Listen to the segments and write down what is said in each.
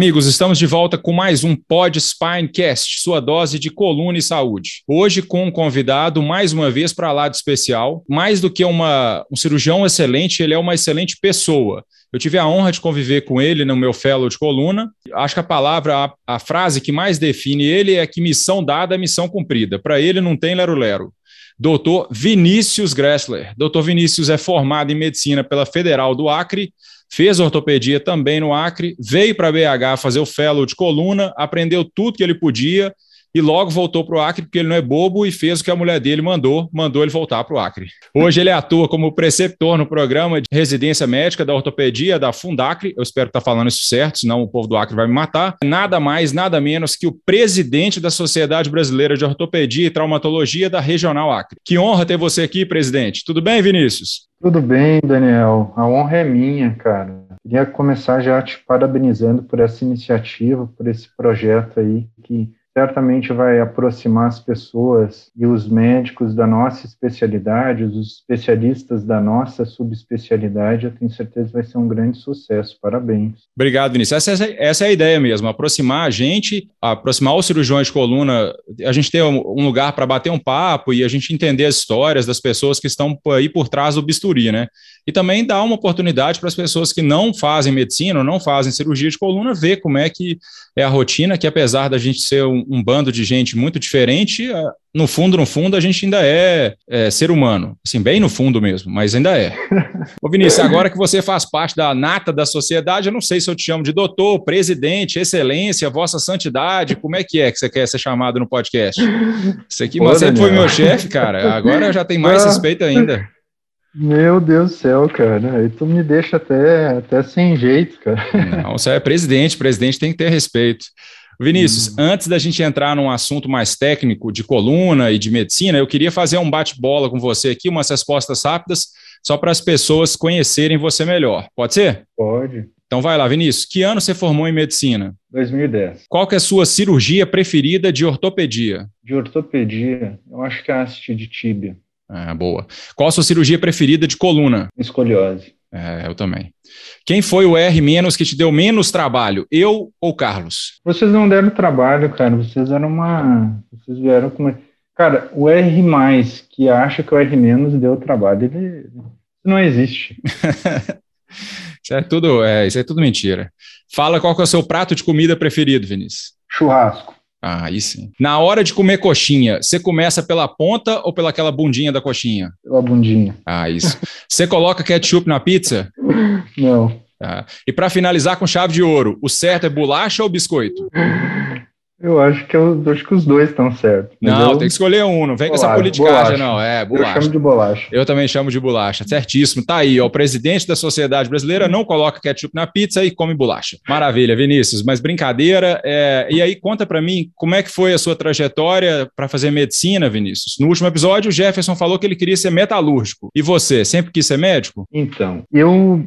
amigos, estamos de volta com mais um Pod Spinecast, sua dose de coluna e saúde. Hoje com um convidado, mais uma vez, para lá de especial. Mais do que uma, um cirurgião excelente, ele é uma excelente pessoa. Eu tive a honra de conviver com ele no meu fellow de coluna. Acho que a palavra, a, a frase que mais define ele é que missão dada é missão cumprida. Para ele não tem lero-lero. Doutor Vinícius Gressler. Doutor Vinícius é formado em medicina pela Federal do Acre, fez ortopedia também no Acre, veio para BH fazer o fellow de coluna, aprendeu tudo que ele podia e logo voltou para o Acre, porque ele não é bobo e fez o que a mulher dele mandou, mandou ele voltar para o Acre. Hoje ele atua como preceptor no programa de residência médica da ortopedia da Fundacre, eu espero que tá falando isso certo, senão o povo do Acre vai me matar. Nada mais, nada menos que o presidente da Sociedade Brasileira de Ortopedia e Traumatologia da Regional Acre. Que honra ter você aqui, presidente. Tudo bem, Vinícius? Tudo bem, Daniel. A honra é minha, cara. Queria começar já te parabenizando por essa iniciativa, por esse projeto aí que certamente vai aproximar as pessoas e os médicos da nossa especialidade, os especialistas da nossa subespecialidade, eu tenho certeza vai ser um grande sucesso. Parabéns. Obrigado, Vinícius. Essa, essa é a ideia mesmo, aproximar a gente, aproximar os cirurgiões de coluna, a gente ter um lugar para bater um papo e a gente entender as histórias das pessoas que estão aí por trás do bisturi, né? E também dar uma oportunidade para as pessoas que não fazem medicina ou não fazem cirurgia de coluna ver como é que é a rotina, que apesar da gente ser um, um bando de gente muito diferente, no fundo, no fundo, a gente ainda é, é, ser humano. Assim, bem no fundo mesmo, mas ainda é. Ô Vinícius, agora que você faz parte da nata da sociedade, eu não sei se eu te chamo de doutor, presidente, excelência, vossa santidade, como é que é que você quer ser chamado no podcast? Isso aqui, você sempre foi meu chefe, cara. Agora já tem mais respeito ainda. Meu Deus do céu, cara. Tu me deixa até, até sem jeito, cara. Não, você é presidente, presidente tem que ter respeito. Vinícius, hum. antes da gente entrar num assunto mais técnico de coluna e de medicina, eu queria fazer um bate-bola com você aqui, umas respostas rápidas, só para as pessoas conhecerem você melhor. Pode ser? Pode. Então vai lá, Vinícius. Que ano você formou em medicina? 2010. Qual que é a sua cirurgia preferida de ortopedia? De ortopedia, eu acho que é a haste de tíbia. Ah, boa. Qual a sua cirurgia preferida de coluna? Escoliose. É, eu também. Quem foi o R menos que te deu menos trabalho? Eu ou Carlos? Vocês não deram trabalho, cara. Vocês eram uma. Vocês vieram com uma. Cara, o R mais que acha que o R menos deu trabalho, ele não existe. isso é tudo, é, isso é tudo mentira. Fala qual é o seu prato de comida preferido, Vinícius. Churrasco. Ah, aí sim. Na hora de comer coxinha, você começa pela ponta ou pela aquela bundinha da coxinha? Pela bundinha. Ah, isso. Você coloca ketchup na pizza? Não. Ah, e para finalizar com chave de ouro, o certo é bolacha ou biscoito? Eu acho que eu acho que os dois estão certos. Não, eu... tem que escolher um, não vem bolacha, com essa politicagem, não. É, bolacha. Eu chamo de bolacha. Eu também chamo de bolacha, certíssimo. Tá aí, ó, o presidente da Sociedade Brasileira não coloca ketchup na pizza e come bolacha. Maravilha, Vinícius, mas brincadeira. É... E aí, conta para mim, como é que foi a sua trajetória para fazer medicina, Vinícius? No último episódio, o Jefferson falou que ele queria ser metalúrgico. E você, sempre quis ser médico? Então, eu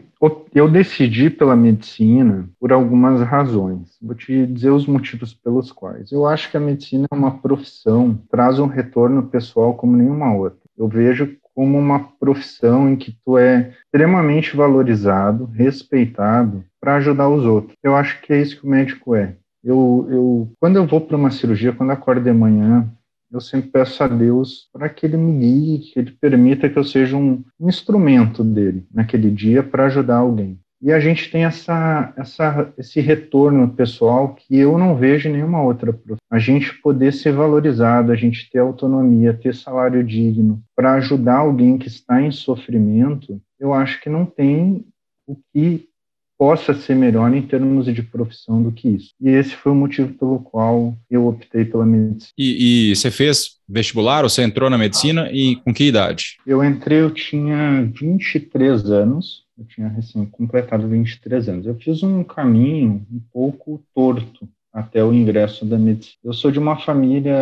eu decidi pela medicina por algumas razões. Vou te dizer os motivos pelos quais. Eu acho que a medicina é uma profissão, traz um retorno pessoal como nenhuma outra. Eu vejo como uma profissão em que tu é extremamente valorizado, respeitado para ajudar os outros. Eu acho que é isso que o médico é. Eu, eu quando eu vou para uma cirurgia, quando acordo de manhã, eu sempre peço a Deus para que Ele me guie, que Ele permita que eu seja um instrumento dele naquele dia para ajudar alguém. E a gente tem essa, essa, esse retorno pessoal que eu não vejo em nenhuma outra profissão. A gente poder ser valorizado, a gente ter autonomia, ter salário digno, para ajudar alguém que está em sofrimento, eu acho que não tem o que possa ser melhor em termos de profissão do que isso. E esse foi o motivo pelo qual eu optei pela medicina. E, e você fez vestibular ou você entrou na medicina e com que idade? Eu entrei, eu tinha 23 anos, eu tinha recém completado 23 anos. Eu fiz um caminho um pouco torto até o ingresso da medicina. Eu sou de uma família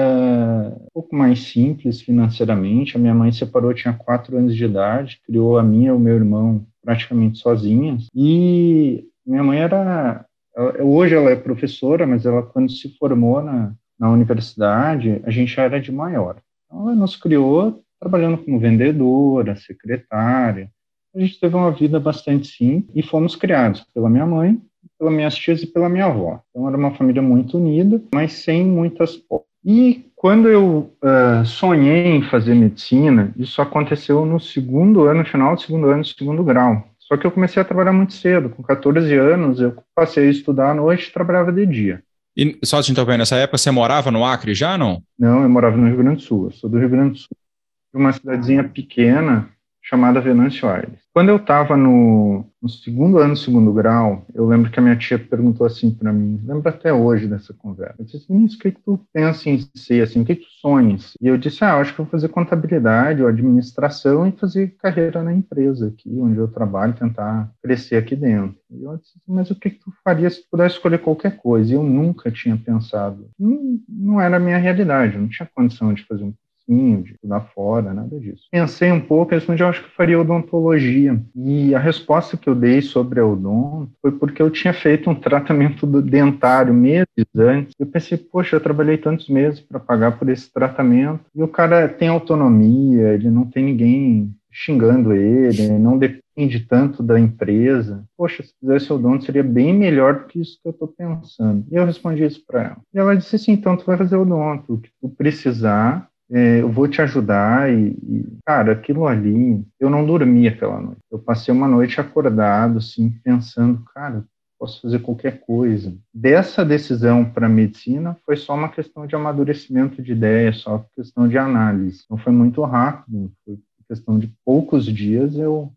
um pouco mais simples financeiramente. A minha mãe separou, tinha quatro anos de idade, criou a minha e o meu irmão praticamente sozinhas. E minha mãe era. Hoje ela é professora, mas ela, quando se formou na, na universidade, a gente já era de maior. Então, ela nos criou trabalhando como vendedora, secretária. A gente teve uma vida bastante simples e fomos criados pela minha mãe pelas minhas tias e pela minha avó. Então era uma família muito unida, mas sem muitas E quando eu uh, sonhei em fazer medicina, isso aconteceu no segundo ano, final do segundo ano, segundo grau. Só que eu comecei a trabalhar muito cedo, com 14 anos, eu passei a estudar à noite e trabalhava de dia. E só te interrompendo, nessa época você morava no Acre já, não? Não, eu morava no Rio Grande do Sul. Eu sou do Rio Grande do Sul, uma cidadezinha pequena chamada Venâncio Aires. Quando eu estava no, no, segundo ano, segundo grau, eu lembro que a minha tia perguntou assim para mim, lembro até hoje dessa conversa, eu disse, o que, que tu pensa em ser, assim, o que, que tu sonhas? E eu disse, ah, eu acho que vou fazer contabilidade ou administração e fazer carreira na empresa aqui, onde eu trabalho, tentar crescer aqui dentro. E eu disse, mas o que, que tu faria se tu pudesse escolher qualquer coisa? E eu nunca tinha pensado, não, não era a minha realidade, eu não tinha condição de fazer um de estudar fora, nada disso. Pensei um pouco, eu respondi, eu acho que faria odontologia. E a resposta que eu dei sobre a odonto foi porque eu tinha feito um tratamento dentário meses antes. Eu pensei, poxa, eu trabalhei tantos meses para pagar por esse tratamento. E o cara tem autonomia, ele não tem ninguém xingando ele, não depende tanto da empresa. Poxa, se fizesse odonto seria bem melhor do que isso que eu estou pensando. E eu respondi isso para ela. E ela disse assim, então tu vai fazer odonto, o que tu precisar, é, eu vou te ajudar e, e, cara, aquilo ali, eu não dormi aquela noite. Eu passei uma noite acordado, assim, pensando, cara, posso fazer qualquer coisa. Dessa decisão para medicina foi só uma questão de amadurecimento de ideia, só questão de análise. Não foi muito rápido, foi questão de poucos dias eu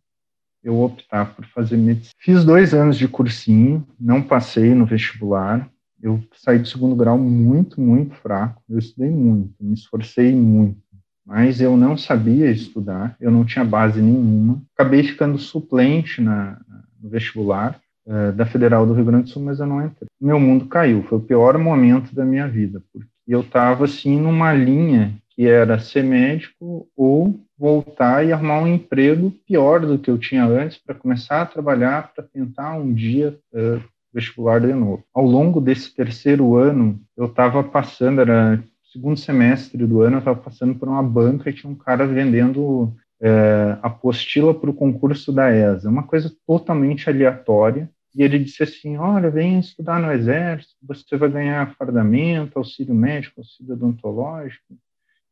eu optar por fazer medicina. Fiz dois anos de cursinho, não passei no vestibular, eu saí do segundo grau muito, muito fraco. Eu estudei muito, me esforcei muito, mas eu não sabia estudar, eu não tinha base nenhuma. Acabei ficando suplente na, no vestibular uh, da Federal do Rio Grande do Sul, mas eu não entrei. Meu mundo caiu, foi o pior momento da minha vida, porque eu estava assim numa linha que era ser médico ou voltar e arrumar um emprego pior do que eu tinha antes para começar a trabalhar para tentar um dia uh, vestibular de novo. Ao longo desse terceiro ano, eu estava passando, era segundo semestre do ano, eu estava passando por uma banca e tinha um cara vendendo é, apostila para o concurso da ESA, uma coisa totalmente aleatória. E ele disse assim: Olha, vem estudar no Exército, você vai ganhar fardamento, auxílio médico, auxílio odontológico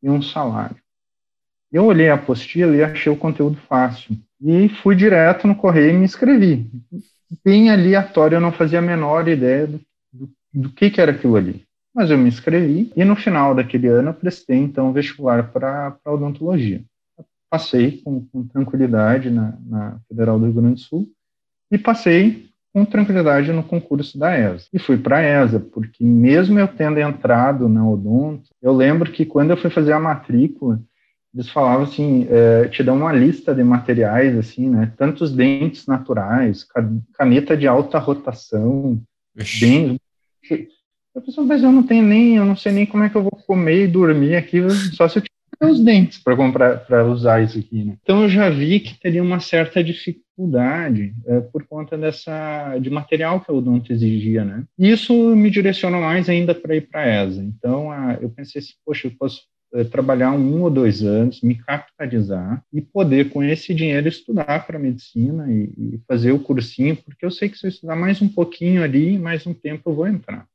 e um salário. Eu olhei a apostila e achei o conteúdo fácil. E fui direto no correio e me inscrevi bem aleatório, eu não fazia a menor ideia do, do, do que, que era aquilo ali. Mas eu me inscrevi e no final daquele ano eu prestei então vestibular para odontologia. Passei com, com tranquilidade na, na, Federal do Rio Grande do Sul e passei com tranquilidade no concurso da ESA. E fui para a ESA, porque mesmo eu tendo entrado na odonto, eu lembro que quando eu fui fazer a matrícula, eles falavam assim, é, te dão uma lista de materiais, assim, né, tantos dentes naturais, caneta de alta rotação, bem... Eu pensei, mas eu não tenho nem, eu não sei nem como é que eu vou comer e dormir aqui, só se eu tiver os dentes para comprar, para usar isso aqui, né? Então eu já vi que teria uma certa dificuldade é, por conta dessa, de material que a Odonto exigia, né? E isso me direcionou mais ainda para ir para a ESA. Então a, eu pensei assim, poxa, eu posso trabalhar um ou dois anos, me capitalizar e poder, com esse dinheiro, estudar para medicina e, e, fazer o cursinho, porque eu sei que se eu estudar mais um pouquinho ali, mais um tempo eu vou entrar.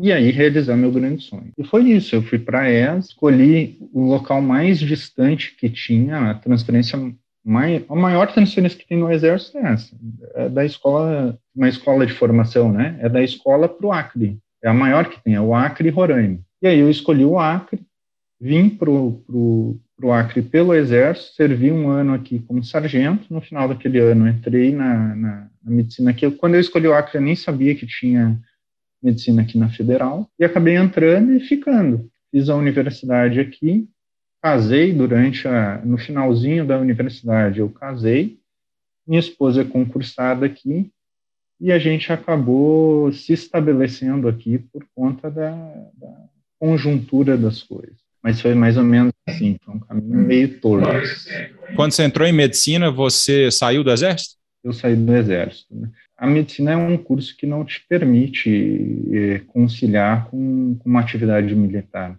E aí realizar meu grande sonho. E foi isso, eu fui para a ES, escolhi o local mais distante que tinha, a transferência mais, a maior transferência que tem no Exército é essa, é da escola, uma escola de formação, né? É da escola para o Acre, é a maior que tem, é o Acre Roraima. E aí eu escolhi o Acre, vim para o Acre pelo Exército, servi um ano aqui como sargento. No final daquele ano, entrei na, na, na medicina aqui. Quando eu escolhi o Acre, eu nem sabia que tinha medicina aqui na Federal. E acabei entrando e ficando. Fiz a universidade aqui, casei durante a. No finalzinho da universidade, eu casei. Minha esposa é concursada aqui. E a gente acabou se estabelecendo aqui por conta da, da conjuntura das coisas mas foi mais ou menos assim, foi um caminho meio torto. Quando você entrou em medicina, você saiu do exército? Eu saí do exército. Né? A medicina é um curso que não te permite é, conciliar com, com, uma atividade militar.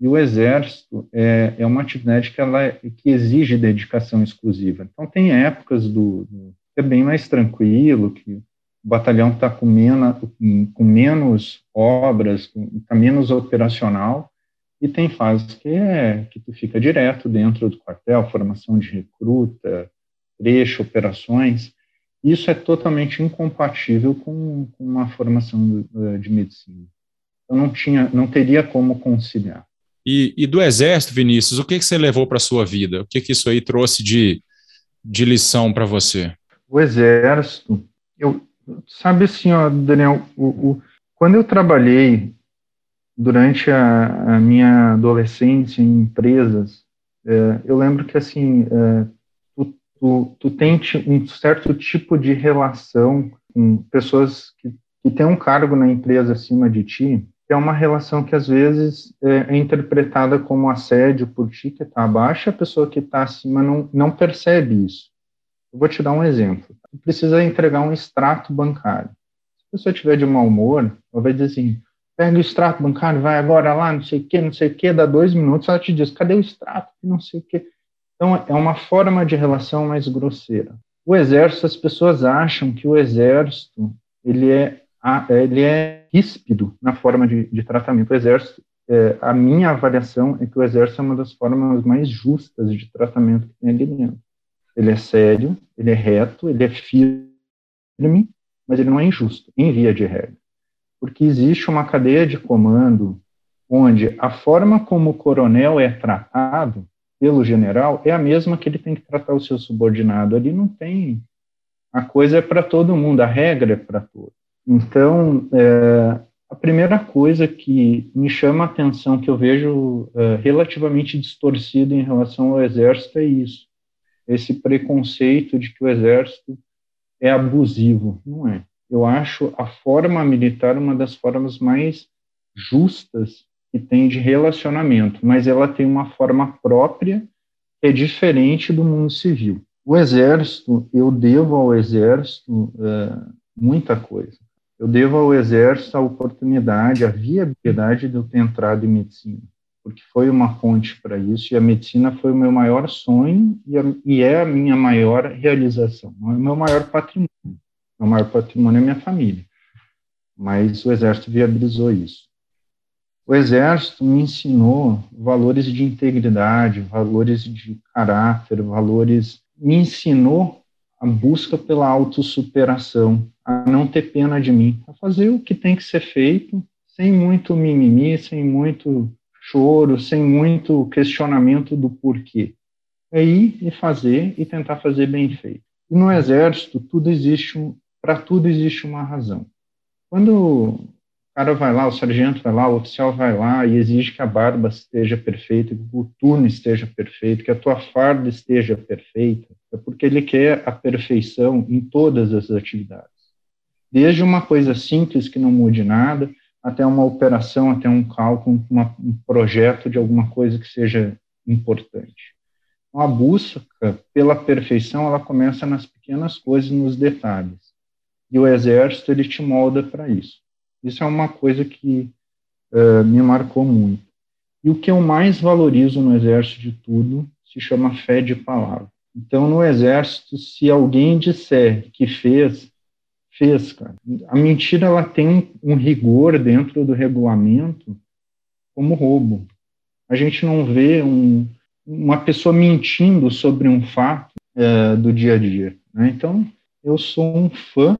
E o exército é, é uma atividade que, ela, que exige dedicação exclusiva. Então, tem épocas do, do é bem mais tranquilo, que o batalhão está com, com menos obras, está menos operacional, e tem fases que, é, que tu fica direto dentro do quartel, formação de recruta, trecho, operações. Isso é totalmente incompatível com, com uma formação de, de medicina. Eu não tinha, não teria como conciliar. E, e do exército, Vinícius, o que, que você levou para a sua vida? O que, que isso aí trouxe de, de lição para você? O exército, eu, sabe assim, ó, Daniel, o, o, quando eu trabalhei durante a, a, minha adolescência em empresas, é, eu lembro que assim, é, tu, tu, tu tem um certo tipo de relação com pessoas que, que têm um cargo na empresa acima de ti, é uma relação que às vezes é, é interpretada como assédio por ti que está abaixo, a pessoa que está acima não, não percebe isso. Eu vou te dar um exemplo. Tu precisa entregar um extrato bancário. Se a pessoa estiver de mau humor, ela vai dizer assim, pega o extrato bancário, vai agora lá, não sei o que, não sei o que, dá dois minutos, ela te diz, cadê o extrato, não sei o que. Então, é uma forma de relação mais grosseira. O exército, as pessoas acham que o exército, ele é ele é ríspido na forma de, de tratamento. O exército, é, a minha avaliação é que o exército é uma das formas mais justas de tratamento que tem ali dentro. Ele é sério, ele é reto, ele é firme, mas ele não é injusto, em via de regra. Porque existe uma cadeia de comando onde a forma como o coronel é tratado pelo general é a mesma que ele tem que tratar o seu subordinado. Ali não tem. A coisa é para todo mundo, a regra é para todos. Então, é, a primeira coisa que me chama a atenção, que eu vejo é, relativamente distorcido em relação ao Exército, é isso. Esse preconceito de que o Exército é abusivo. Não é. Eu acho a forma militar uma das formas mais justas que tem de relacionamento, mas ela tem uma forma própria que é diferente do mundo civil. O Exército, eu devo ao Exército é, muita coisa. Eu devo ao Exército a oportunidade, a viabilidade de eu ter entrado em medicina, porque foi uma fonte para isso, e a medicina foi o meu maior sonho e, a, e é a minha maior realização, o meu maior patrimônio. Meu maior patrimônio é minha família, mas o Exército viabilizou isso. O Exército me ensinou valores de integridade, valores de caráter, valores. Me ensinou a busca pela autossuperação, a não ter pena de mim, a fazer o que tem que ser feito, sem muito mimimi, sem muito choro, sem muito questionamento do porquê. É ir e fazer e tentar fazer bem feito. E no exército, tudo existe um, para tudo existe uma razão. Quando cara vai lá, o sargento vai lá, o oficial vai lá e exige que a barba esteja perfeita, que o turno esteja perfeito, que a tua farda esteja perfeita, é porque ele quer a perfeição em todas as atividades. Desde uma coisa simples que não mude nada, até uma operação, até um cálculo, uma, um projeto de alguma coisa que seja importante. Então, a busca pela perfeição, ela começa nas pequenas coisas, nos detalhes. E o exército, ele te molda para isso. Isso é uma coisa que uh, me marcou muito. E o que eu mais valorizo no exército de tudo se chama fé de palavra. Então, no exército, se alguém disser que fez, fez, cara. A mentira ela tem um, rigor dentro do regulamento como roubo. A gente não vê um, uma pessoa mentindo sobre um fato é, do dia a dia. Né? Então, eu sou um fã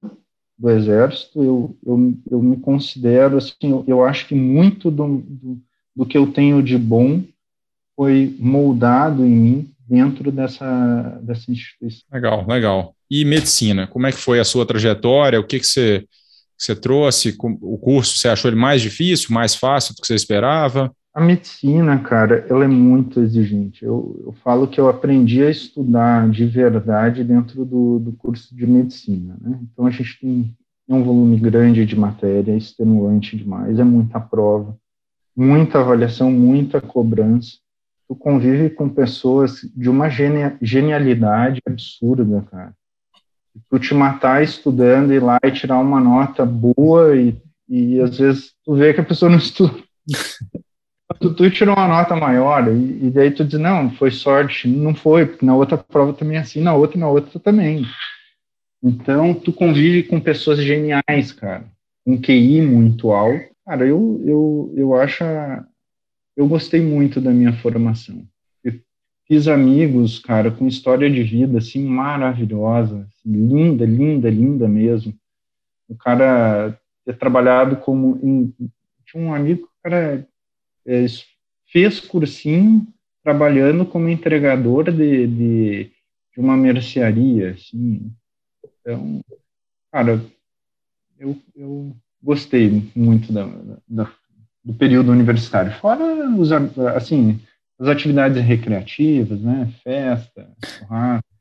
do Exército, eu, eu, eu me considero, assim, eu, eu acho que muito do, do, do, que eu tenho de bom foi moldado em mim dentro dessa, dessa instituição. Legal, legal. E medicina, como é que foi a sua trajetória? O que, que você, você trouxe? O curso, você achou ele mais difícil, mais fácil do que você esperava? A medicina, cara, ela é muito exigente. Eu, eu falo que eu aprendi a estudar de verdade dentro do, do curso de medicina. Né? Então, a gente tem um volume grande de matéria, é extenuante demais, é muita prova, muita avaliação, muita cobrança. Tu convive com pessoas de uma genialidade absurda, cara. Tu te matar estudando, ir lá e tirar uma nota boa e, e às vezes tu vê que a pessoa não estuda tu, tu tirou uma nota maior, e, e, daí tu diz, não, foi sorte. Não foi, porque na outra prova também é assim, na outra na outra também. Então, tu convive com pessoas geniais, cara, um QI muito alto. Cara, eu, eu, eu acho. Eu gostei muito da minha formação. Fiz amigos, cara, com história de vida, assim, maravilhosa, assim, linda, linda, linda mesmo. O cara ter trabalhado como. Em, tinha um amigo, cara, fez cursinho trabalhando como entregador de, de, de uma mercearia, assim. Então, cara, eu, eu gostei muito da, da, do período universitário. Fora, os, assim, as atividades recreativas, né? Festa, churrasco.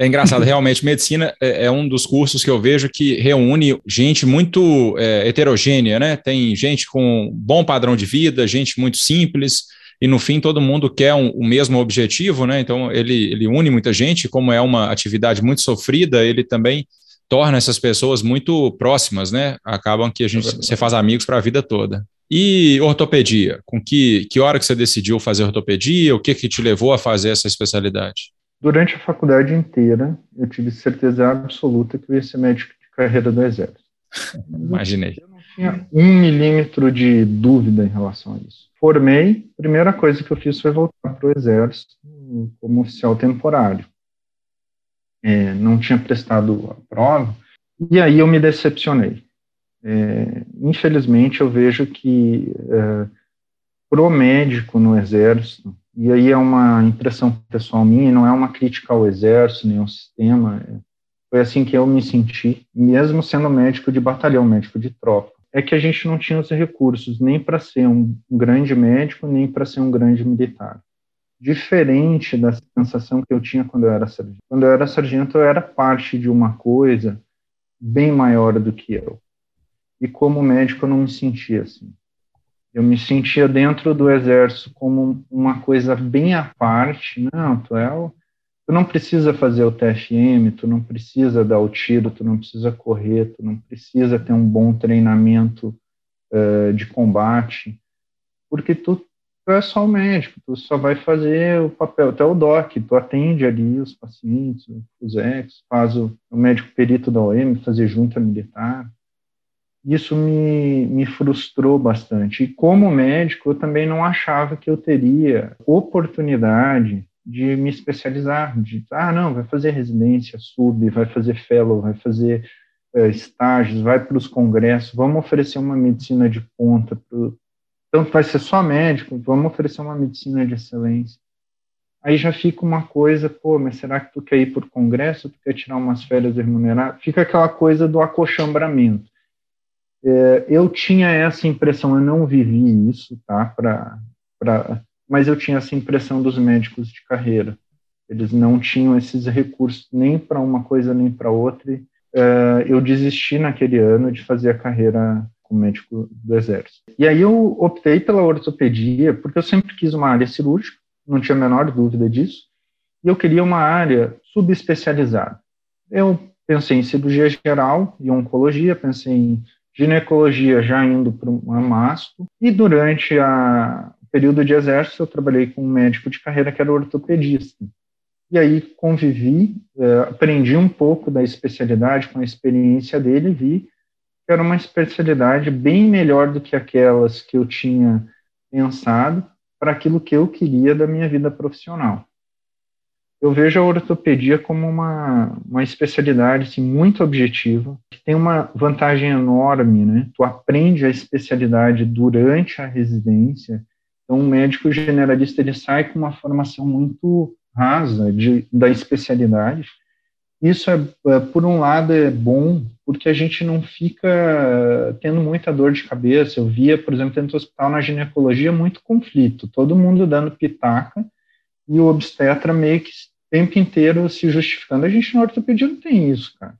É engraçado, realmente, medicina é, é, um dos cursos que eu vejo que reúne gente muito é, heterogênea, né? Tem gente com bom padrão de vida, gente muito simples, e no fim todo mundo quer um, o mesmo objetivo, né? Então ele, ele une muita gente, como é uma atividade muito sofrida, ele também torna essas pessoas muito próximas, né? Acabam que a gente é você faz amigos para a vida toda. E ortopedia, com que, que hora que você decidiu fazer ortopedia? O que que te levou a fazer essa especialidade? Durante a faculdade inteira, eu tive certeza absoluta que eu ia ser médico de carreira do Exército. Imaginei. Eu não tinha um milímetro de dúvida em relação a isso. Formei, primeira coisa que eu fiz foi voltar para o Exército como oficial temporário. É, não tinha prestado a prova, e aí eu me decepcionei. É, infelizmente, eu vejo que é, pro médico no Exército, e aí é uma impressão pessoal minha, não é uma crítica ao exército, nem ao sistema, foi assim que eu me senti, mesmo sendo médico de batalhão, médico de tropa. É que a gente não tinha os recursos nem para ser um grande médico, nem para ser um grande militar. Diferente da sensação que eu tinha quando eu era sargento. Quando eu era sargento, eu era parte de uma coisa bem maior do que eu. E como médico, eu não me sentia assim. Eu me sentia dentro do exército como uma coisa bem à parte. Não, tu é o, tu não precisa fazer o TFM, tu não precisa dar o tiro, tu não precisa correr, tu não precisa ter um bom treinamento uh, de combate, porque tu, tu é só o médico, tu só vai fazer o papel, tu é o doc, tu atende ali os pacientes, os ex, faz o, o médico perito da OM, fazer junta militar, isso me, me frustrou bastante. E como médico, eu também não achava que eu teria oportunidade de me especializar, de, ah, não, vai fazer residência, sub, vai fazer fellow, vai fazer uh, estágios, vai para os congressos, vamos oferecer uma medicina de ponta, pro, tanto vai ser só médico, vamos oferecer uma medicina de excelência. Aí já fica uma coisa, pô, mas será que tu quer ir por congresso, tu quer tirar umas férias remuneradas? Fica aquela coisa do acochambramento. É, eu tinha essa impressão, eu não vivi isso, tá? Pra, pra, mas eu tinha essa impressão dos médicos de carreira. Eles não tinham esses recursos nem para uma coisa nem para outra. E, é, eu desisti naquele ano de fazer a carreira como médico do exército. E aí eu optei pela ortopedia, porque eu sempre quis uma área cirúrgica, não tinha a menor dúvida disso, e eu queria uma área subespecializada. Eu pensei em cirurgia geral e oncologia, pensei em ginecologia já indo para uma mastro, e durante a, o período de exército eu trabalhei com um médico de carreira que era ortopedista. E aí convivi, é, aprendi um pouco da especialidade com a experiência dele e vi que era uma especialidade bem melhor do que aquelas que eu tinha pensado para aquilo que eu queria da minha vida profissional eu vejo a ortopedia como uma, uma especialidade assim, muito objetiva, que tem uma vantagem enorme, né? Tu aprende a especialidade durante a residência, então o médico generalista ele sai com uma formação muito rasa de, da especialidade. Isso, é, é, por um lado, é bom, porque a gente não fica tendo muita dor de cabeça. Eu via, por exemplo, dentro do hospital, na ginecologia, muito conflito, todo mundo dando pitaca, e o obstetra meio que tempo inteiro se justificando. A gente na ortopedia não tem isso, cara.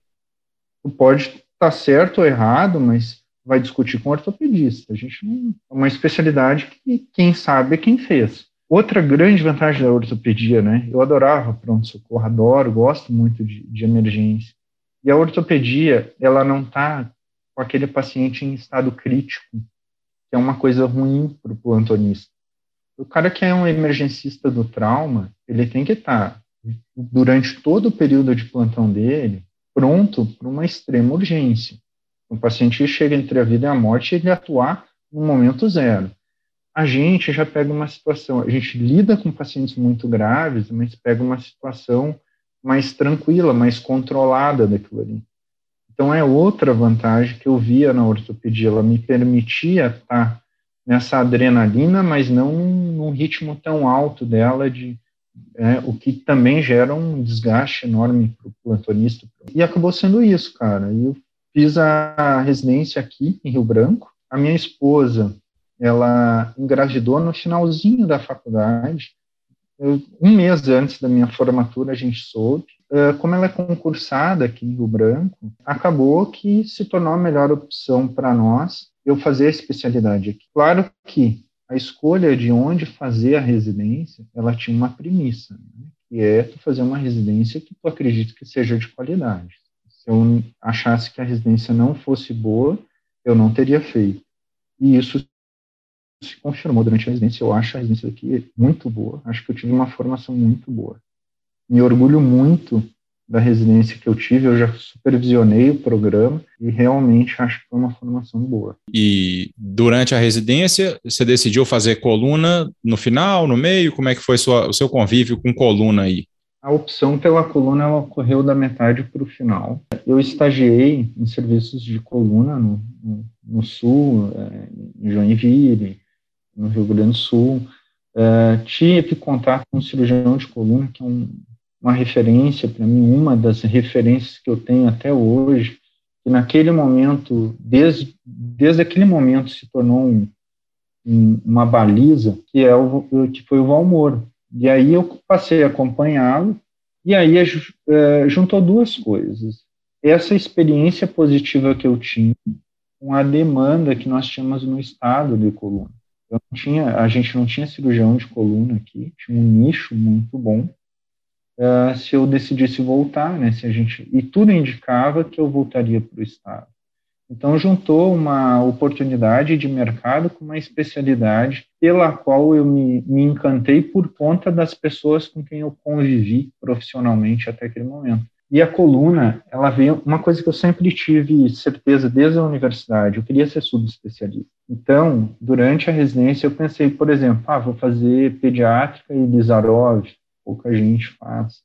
Tu pode estar tá certo ou errado, mas vai discutir com o ortopedista. A gente não é uma especialidade que quem sabe é quem fez. Outra grande vantagem da ortopedia, né? Eu adorava pronto-socorro, adoro, gosto muito de, de emergência. E a ortopedia, ela não está com aquele paciente em estado crítico, que é uma coisa ruim para o plantonista. O cara que é um emergencista do trauma, ele tem que estar tá durante todo o período de plantão dele, pronto para uma extrema urgência. O paciente chega entre a vida e a morte ele atuar no momento zero. A gente já pega uma situação, a gente lida com pacientes muito graves, mas pega uma situação mais tranquila, mais controlada daquilo ali. Então é outra vantagem que eu via na ortopedia, ela me permitia estar nessa adrenalina, mas não num ritmo tão alto dela de é, o que também gera um desgaste enorme para o plantonista. E acabou sendo isso, cara. Eu fiz a residência aqui em Rio Branco. A minha esposa, ela engravidou no finalzinho da faculdade. Eu, um mês antes da minha formatura, a gente soube. Uh, como ela é concursada aqui em Rio Branco, acabou que se tornou a melhor opção para nós eu fazer a especialidade aqui. Claro que a escolha de onde fazer a residência, ela tinha uma premissa, né, que é tu fazer uma residência que tu acredita que seja de qualidade. Se eu achasse que a residência não fosse boa, eu não teria feito. E isso se confirmou durante a residência. Eu acho a residência aqui muito boa. Acho que eu tive uma formação muito boa. Me orgulho muito da residência que eu tive, eu já supervisionei o programa e realmente acho que foi uma formação boa. E durante a residência, você decidiu fazer coluna no final, no meio? Como é que foi sua, o seu convívio com coluna aí? A opção pela coluna ocorreu da metade para o final. Eu estagiei em serviços de coluna no, no, no Sul, é, em Joinville, no Rio Grande do Sul. É, tive contato com um cirurgião de coluna, que é um uma referência para mim, uma das referências que eu tenho até hoje, que naquele momento, desde, desde aquele momento se tornou um, um, uma baliza, que, é o, que foi o Valmor. E aí eu passei a acompanhá-lo, e aí é, juntou duas coisas. Essa experiência positiva que eu tinha com a demanda que nós tínhamos no estado de coluna. Tinha, a gente não tinha cirurgião de coluna aqui, tinha um nicho muito bom, uh, se eu decidisse voltar, né, se a gente, e tudo indicava que eu voltaria para o Estado. Então, juntou uma oportunidade de mercado com uma especialidade pela qual eu me, me encantei por conta das pessoas com quem eu convivi profissionalmente até aquele momento. E a coluna, ela veio, uma coisa que eu sempre tive certeza desde a universidade, eu queria ser subespecialista. Então, durante a residência, eu pensei, por exemplo, ah, vou fazer pediátrica e Lizarov, pouca gente faz.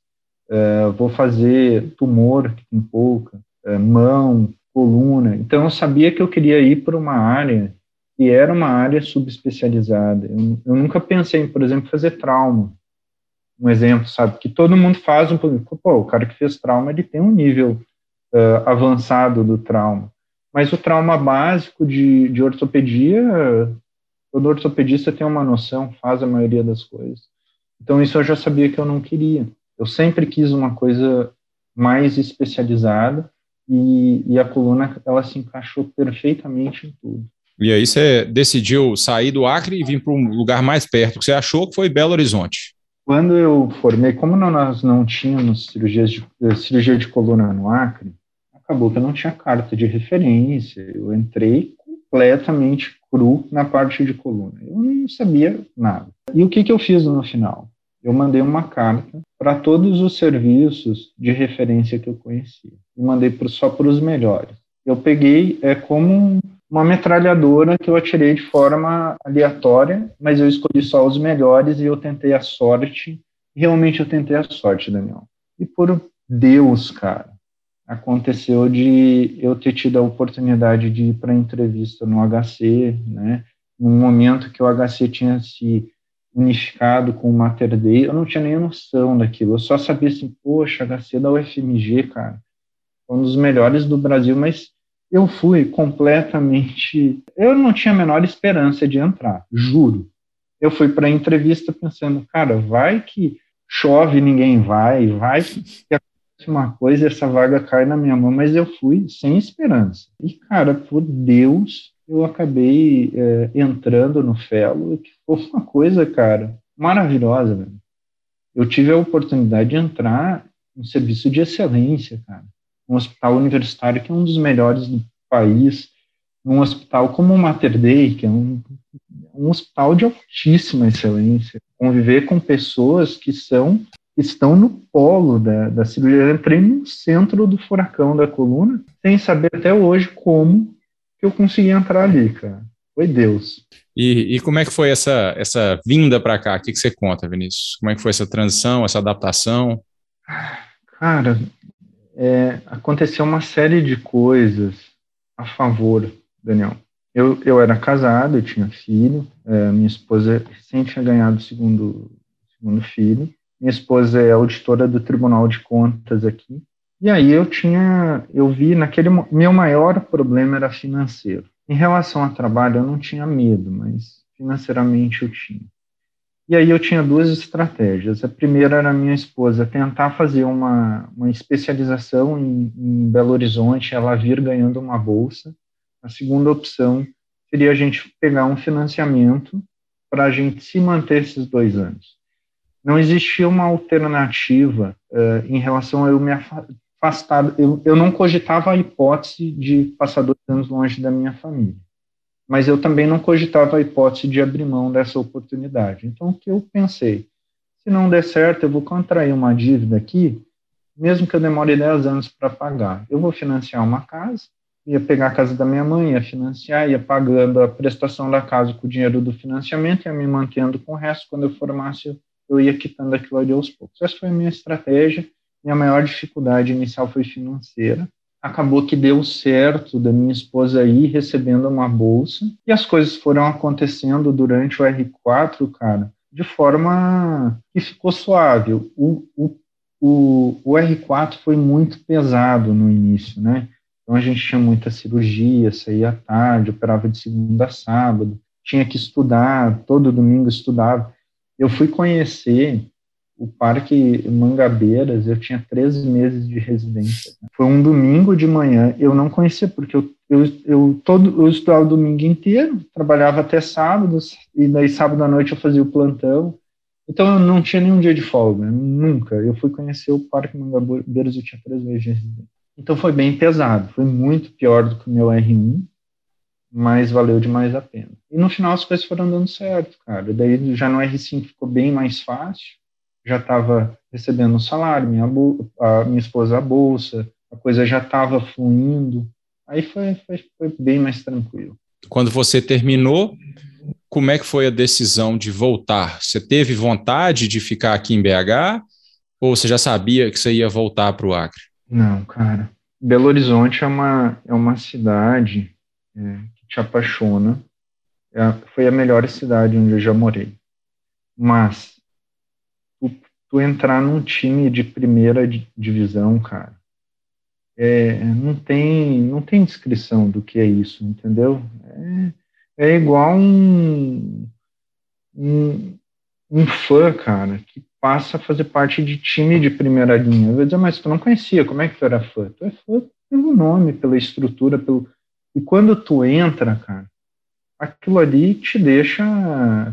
Uh, vou fazer tumor, que tem pouca, uh, mão, coluna. Então, eu sabia que eu queria ir para uma área que era uma área subespecializada. Eu, eu nunca pensei em, por exemplo, fazer trauma. Um exemplo, sabe, que todo mundo faz um pô, o cara que fez trauma, ele tem um nível uh, avançado do trauma. Mas o trauma básico de, de ortopedia, todo ortopedista tem uma noção, faz a maioria das coisas. Então isso eu já sabia que eu não queria. Eu sempre quis uma coisa mais especializada e, e a coluna ela se encaixou perfeitamente em tudo. E aí você decidiu sair do Acre e vir para um lugar mais perto, que você achou que foi Belo Horizonte. Quando eu formei, como nós não tínhamos cirurgias de, eh, cirurgia de coluna no Acre, acabou que eu não tinha carta de referência. Eu entrei completamente cru na parte de coluna. Eu não sabia nada. E o que, que eu fiz no final? Eu mandei uma carta para todos os serviços de referência que eu conhecia. E mandei pro, só para os melhores. Eu peguei é como uma metralhadora que eu atirei de forma aleatória, mas eu escolhi só os melhores e eu tentei a sorte. Realmente eu tentei a sorte, Daniel. E por Deus, cara, aconteceu de eu ter tido a oportunidade de ir para entrevista no HC, né? Num momento que o HC tinha se unificado com o Mater Dei, eu não tinha nem noção daquilo. Eu só sabia assim, poxa, HC da UFMG, cara, um dos melhores do Brasil, mas eu fui completamente. Eu não tinha a menor esperança de entrar, juro. Eu fui para a entrevista pensando, cara, vai que chove ninguém vai, vai que uma coisa essa vaga cai na minha mão, mas eu fui sem esperança. E, cara, por Deus, eu acabei é, entrando no Felo, que foi uma coisa, cara, maravilhosa, velho. Eu tive a oportunidade de entrar em serviço de excelência, cara. Um hospital universitário que é um dos melhores do país, num hospital como o Mater Dei, que é um, um hospital de altíssima excelência. Conviver com pessoas que são estão no polo da, da cirurgia. Eu entrei no centro do furacão da coluna, sem saber até hoje como que eu consegui entrar ali, cara. Foi Deus. E, e como é que foi essa, essa vinda para cá? O que, que você conta, Vinícius? Como é que foi essa transição, essa adaptação? Cara, é, aconteceu uma série de coisas a favor, Daniel. Eu, eu era casado, eu tinha filho, é, minha esposa recém tinha ganhado o segundo, segundo filho, minha esposa é auditora do Tribunal de Contas aqui, e aí eu tinha, eu vi naquele, meu maior problema era financeiro. Em relação ao trabalho, eu não tinha medo, mas financeiramente eu tinha. E aí eu tinha duas estratégias. A primeira era minha esposa tentar fazer uma, uma especialização em, em Belo Horizonte, ela vir ganhando uma bolsa. A segunda opção seria a gente pegar um financiamento para a gente se manter esses dois anos. Não existia uma alternativa uh, em relação a eu me afastar. Eu, eu não cogitava a hipótese de passar dois anos longe da minha família mas eu também não cogitava a hipótese de abrir mão dessa oportunidade. Então, o que eu pensei? Se não der certo, eu vou contrair uma dívida aqui, mesmo que eu demore 10 anos para pagar. Eu vou financiar uma casa, ia pegar a casa da minha mãe, ia financiar, ia pagando a prestação da casa com o dinheiro do financiamento, ia me mantendo com o resto. Quando eu formasse, eu ia quitando aquilo ali aos poucos. Essa foi a minha estratégia. Minha maior dificuldade inicial foi financeira acabou que deu certo da minha esposa ir recebendo uma bolsa e as coisas foram acontecendo durante o R4, cara, de forma que ficou suave. O, o, o, o R4 foi muito pesado no início, né? Então a gente tinha muita cirurgia, saía à tarde, operava de segunda a sábado, tinha que estudar, todo domingo estudava. Eu fui conhecer o Parque Mangabeiras, eu tinha três meses de residência. Foi um domingo de manhã, eu não conhecia, porque eu, eu, eu, todo, eu estudava o domingo inteiro, trabalhava até sábado, e daí sábado à noite eu fazia o plantão. Então eu não tinha nenhum dia de folga, nunca. Eu fui conhecer o Parque Mangabeiras, eu tinha três meses de residência. Então foi bem pesado, foi muito pior do que o meu R1, mas valeu demais a pena. E no final as coisas foram dando certo, cara. Daí já no R5 ficou bem mais fácil já estava recebendo um salário, minha, a minha esposa a bolsa, a coisa já estava fluindo. Aí foi, foi, foi bem mais tranquilo. Quando você terminou, como é que foi a decisão de voltar? Você teve vontade de ficar aqui em BH ou você já sabia que você ia voltar para o Acre? Não, cara. Belo Horizonte é uma, é uma cidade é, te apaixona. É, foi a melhor cidade onde eu já morei. Mas tu entrar num time de primeira divisão, cara, é, não tem não tem descrição do que é isso, entendeu? É, é igual um, um, um fã, cara, que passa a fazer parte de time de primeira linha. Eu vou dizer, mas tu não conhecia, como é que tu era fã? Tu é fã pelo nome, pela estrutura, pelo... E quando tu entra, cara, aquilo ali te deixa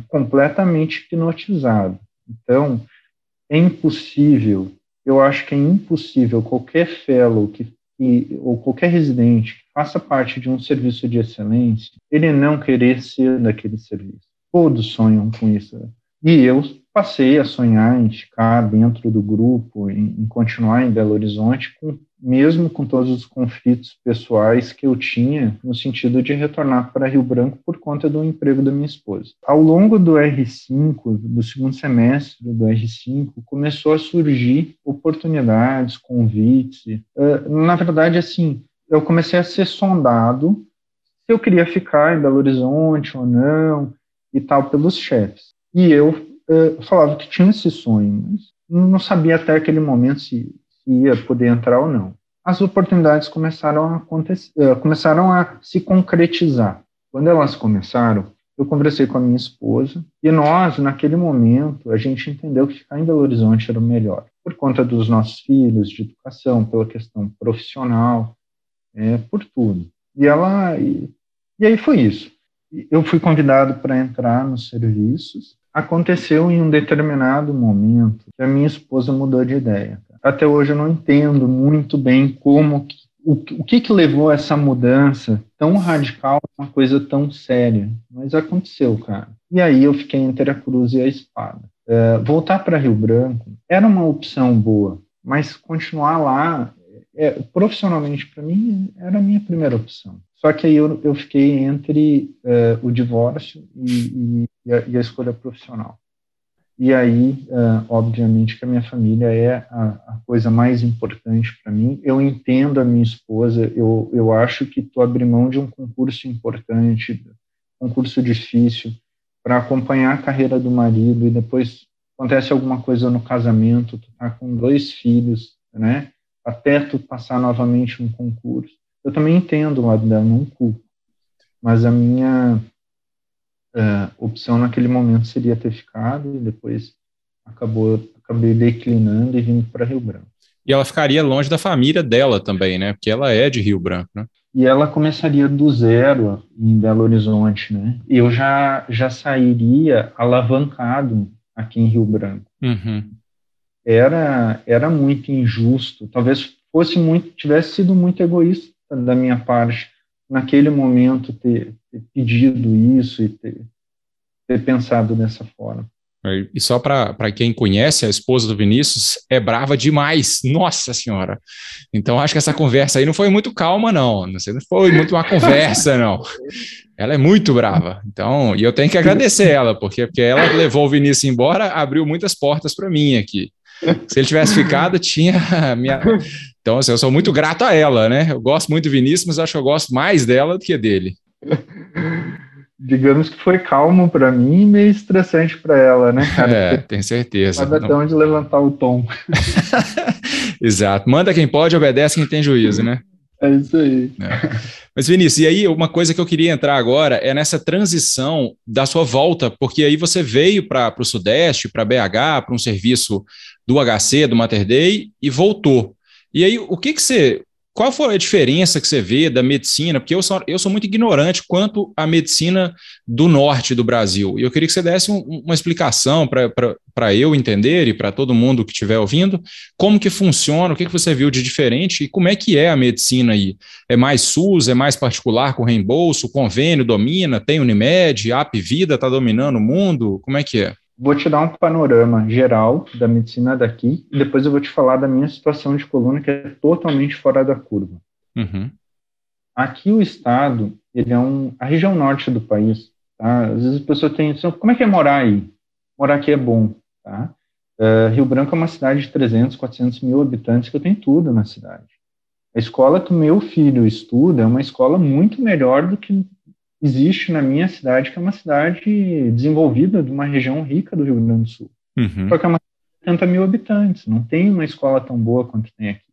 completamente hipnotizado. Então, é impossível, eu acho que é impossível qualquer fellow que, que, ou qualquer residente que faça parte de um serviço de excelência, ele não querer ser daquele serviço. Todos sonham com isso. E eu passei a sonhar em ficar dentro do grupo, em, em continuar em Belo Horizonte, com mesmo com todos os conflitos pessoais que eu tinha, no sentido de retornar para Rio Branco por conta do emprego da minha esposa. Ao longo do R5, do segundo semestre do R5, começou a surgir oportunidades, convites. Uh, na verdade, assim, eu comecei a ser sondado se eu queria ficar em Belo Horizonte ou não, e tal, pelos chefes. E eu uh, falava que tinha esse sonho, mas não sabia até aquele momento se ia poder entrar ou não. As oportunidades começaram a acontecer, eh, começaram a se concretizar. Quando elas começaram, eu conversei com a minha esposa e nós, naquele momento, a gente entendeu que ficar em Belo Horizonte era o melhor, por conta dos nossos filhos, de educação, pela questão profissional, é, por tudo. E ela, e, e aí foi isso. Eu fui convidado para entrar nos serviços. Aconteceu em um determinado momento que a minha esposa mudou de ideia até hoje eu não entendo muito bem como o, o que que levou essa mudança tão radical, uma coisa tão séria, mas aconteceu, cara. E aí eu fiquei entre a cruz e a espada. uh, voltar para Rio Branco era uma opção boa, mas continuar lá, é, profissionalmente para mim, era a minha primeira opção. Só que aí eu, eu fiquei entre uh, o divórcio e, e, a, e, a, escolha profissional. E aí, uh, obviamente, que a minha família é a, a coisa mais importante para mim. Eu entendo a minha esposa, eu, eu acho que tu abrir mão de um concurso importante, concurso difícil, para acompanhar a carreira do marido e depois acontece alguma coisa no casamento, tu tá com dois filhos, né? Até tu passar novamente um concurso eu também entendo o lado dela, não culpo. Mas a minha uh, opção naquele momento seria ter ficado e depois acabou, acabei declinando e vindo para Rio Branco. E ela ficaria longe da família dela também, né? Porque ela é de Rio Branco, né? E ela começaria do zero em Belo Horizonte, né? Eu já, já sairia alavancado aqui em Rio Branco. Uhum. Era, era muito injusto. Talvez fosse muito, tivesse sido muito egoísta da minha parte, naquele momento, ter, ter pedido isso e ter, ter pensado dessa forma. E só para quem conhece, a esposa do Vinícius é brava demais, nossa senhora. Então acho que essa conversa aí não foi muito calma, não. Não foi muito uma conversa, não. Ela é muito brava. Então, e eu tenho que agradecer ela, porque, porque ela levou o Vinícius embora, abriu muitas portas para mim aqui. Se ele tivesse ficado, tinha minha, então, assim, eu sou muito grato a ela, né? Eu gosto muito do Vinícius, mas acho que eu gosto mais dela do que dele. Digamos que foi calmo para mim e meio estressante para ela, né, cara? É, tenho certeza. Nada tão de levantar o tom. Exato. Manda quem pode, obedece quem tem juízo, né? É isso aí. É. Mas, Vinícius, e aí uma coisa que eu queria entrar agora é nessa transição da sua volta, porque aí você veio para o Sudeste, para BH, para um serviço do HC, do Mater Dei, e voltou. E aí, o que que você. Qual foi a diferença que você vê da medicina? Porque eu sou, eu sou muito ignorante quanto à medicina do norte do Brasil. E eu queria que você desse um, uma explicação para eu entender e para todo mundo que estiver ouvindo como que funciona, o que, que você viu de diferente e como é que é a medicina aí. É mais SUS, é mais particular com reembolso, convênio domina, tem Unimed, AP Vida está dominando o mundo? Como é que é? Vou te dar um panorama geral da medicina daqui e depois eu vou te falar da minha situação de coluna que é totalmente fora da curva. Uhum. Aqui o estado, ele é um, a região norte do país, tá? Às vezes a pessoa tem, como é que é morar aí? Morar aqui é bom, tá? Uh, Rio Branco é uma cidade de 300, 400 mil habitantes que eu tenho tudo na cidade. A escola que o meu filho estuda é uma escola muito melhor do que existe na minha cidade, que é uma cidade desenvolvida de uma região rica do Rio Grande do Sul. Uhum. Só que é uma cidade de 80 mil habitantes, não tem uma escola tão boa quanto tem aqui.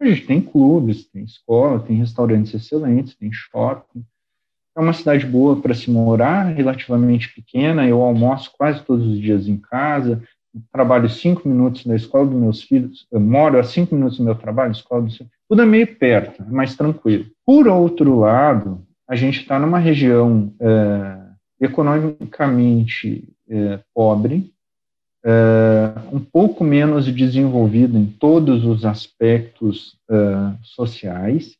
A gente tem clubes, tem escola, tem restaurantes excelentes, tem shopping. É uma cidade boa para se morar, relativamente pequena. Eu almoço quase todos os dias em casa, trabalho cinco minutos na escola dos meus filhos, eu moro a cinco minutos do meu trabalho, escola do seu, tudo é meio perto, é mais tranquilo. Por outro lado, a gente está numa região é, economicamente é, pobre, é, um pouco menos desenvolvida em todos os aspectos sociais,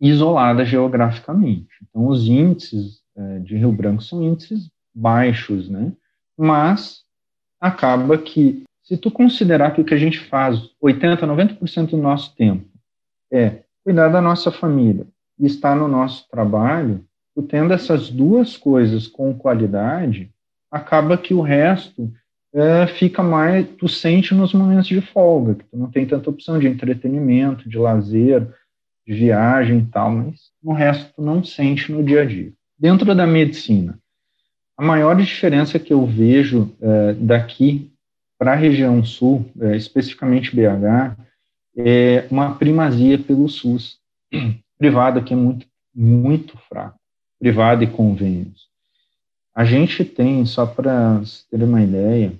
isolada geograficamente. Então, os índices de Rio Branco são índices baixos, né? Mas acaba que, se tu considerar que o que a gente faz 80, 90% do nosso tempo é cuidar da nossa família, e está no nosso trabalho, tu tendo essas duas coisas com qualidade, acaba que o resto é, fica mais, tu sente nos momentos de folga, que tu não tem tanta opção de entretenimento, de lazer, de viagem e tal, mas no resto tu não sente no dia a dia. Dentro da medicina, a maior diferença que eu vejo é, daqui para a região sul, é, especificamente BH, é uma primazia pelo SUS privado aqui é muito, muito fraco, privado e convênios. A gente tem, só para ter uma ideia,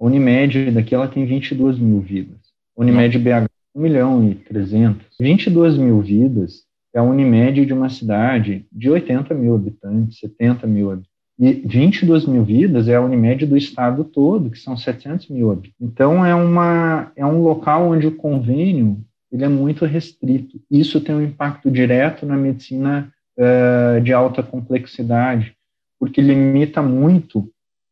a Unimed daqui ela tem 22 mil vidas. Unimed BH, 1 milhão e 300. 22 mil vidas é a Unimed de uma cidade de 80 mil habitantes, 70 mil habitantes. E 22 mil vidas é a Unimed do estado todo, que são 700 mil habitantes. Então, é, uma, é um local onde o convênio ele é muito restrito. Isso tem um impacto direto na medicina uh, de alta complexidade, porque limita muito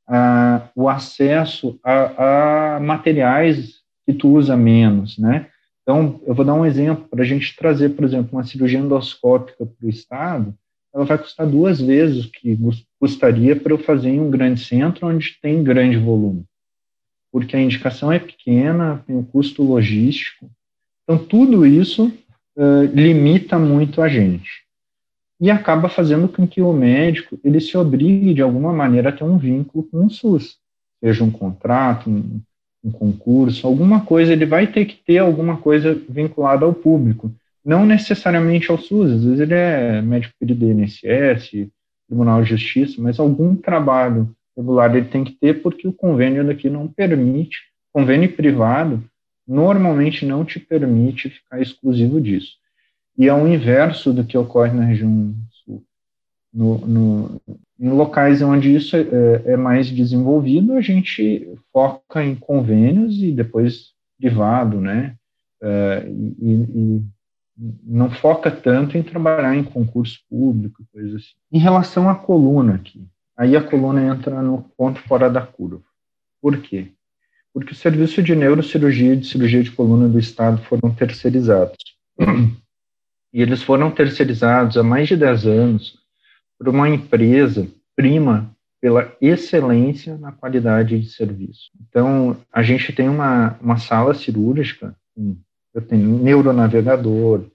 uh, o acesso a, a, materiais que tu usa menos, né? Então, eu vou dar um exemplo para a gente trazer, por exemplo, uma cirurgia endoscópica para o Estado, ela vai custar duas vezes o que custaria para eu fazer em um grande centro onde tem grande volume. Porque a indicação é pequena, tem um custo logístico. Então, tudo isso uh, limita muito a gente. E acaba fazendo com que o médico ele se obrigue, de alguma maneira, a ter um vínculo com o SUS. Seja um contrato, um, um concurso, alguma coisa, ele vai ter que ter alguma coisa vinculada ao público não necessariamente ao SUS, às vezes ele é médico do INSS, Tribunal de Justiça, mas algum trabalho regular ele tem que ter porque o convênio daqui não permite, convênio privado normalmente não te permite ficar exclusivo disso. E é o inverso do que ocorre na região sul. No, no, em locais onde isso é, é mais desenvolvido, a gente foca em convênios e depois privado, né? Uh, e, e, não foca tanto em trabalhar em concurso público, coisas assim. Em relação à coluna aqui, aí a coluna entra no ponto fora da curva. Por quê? Porque o serviço de neurocirurgia e de cirurgia de coluna do Estado foram terceirizados. E eles foram terceirizados há mais de 10 anos por uma empresa prima pela excelência na qualidade de serviço. Então, a gente tem uma, uma sala cirúrgica eu tenho neuronavegador,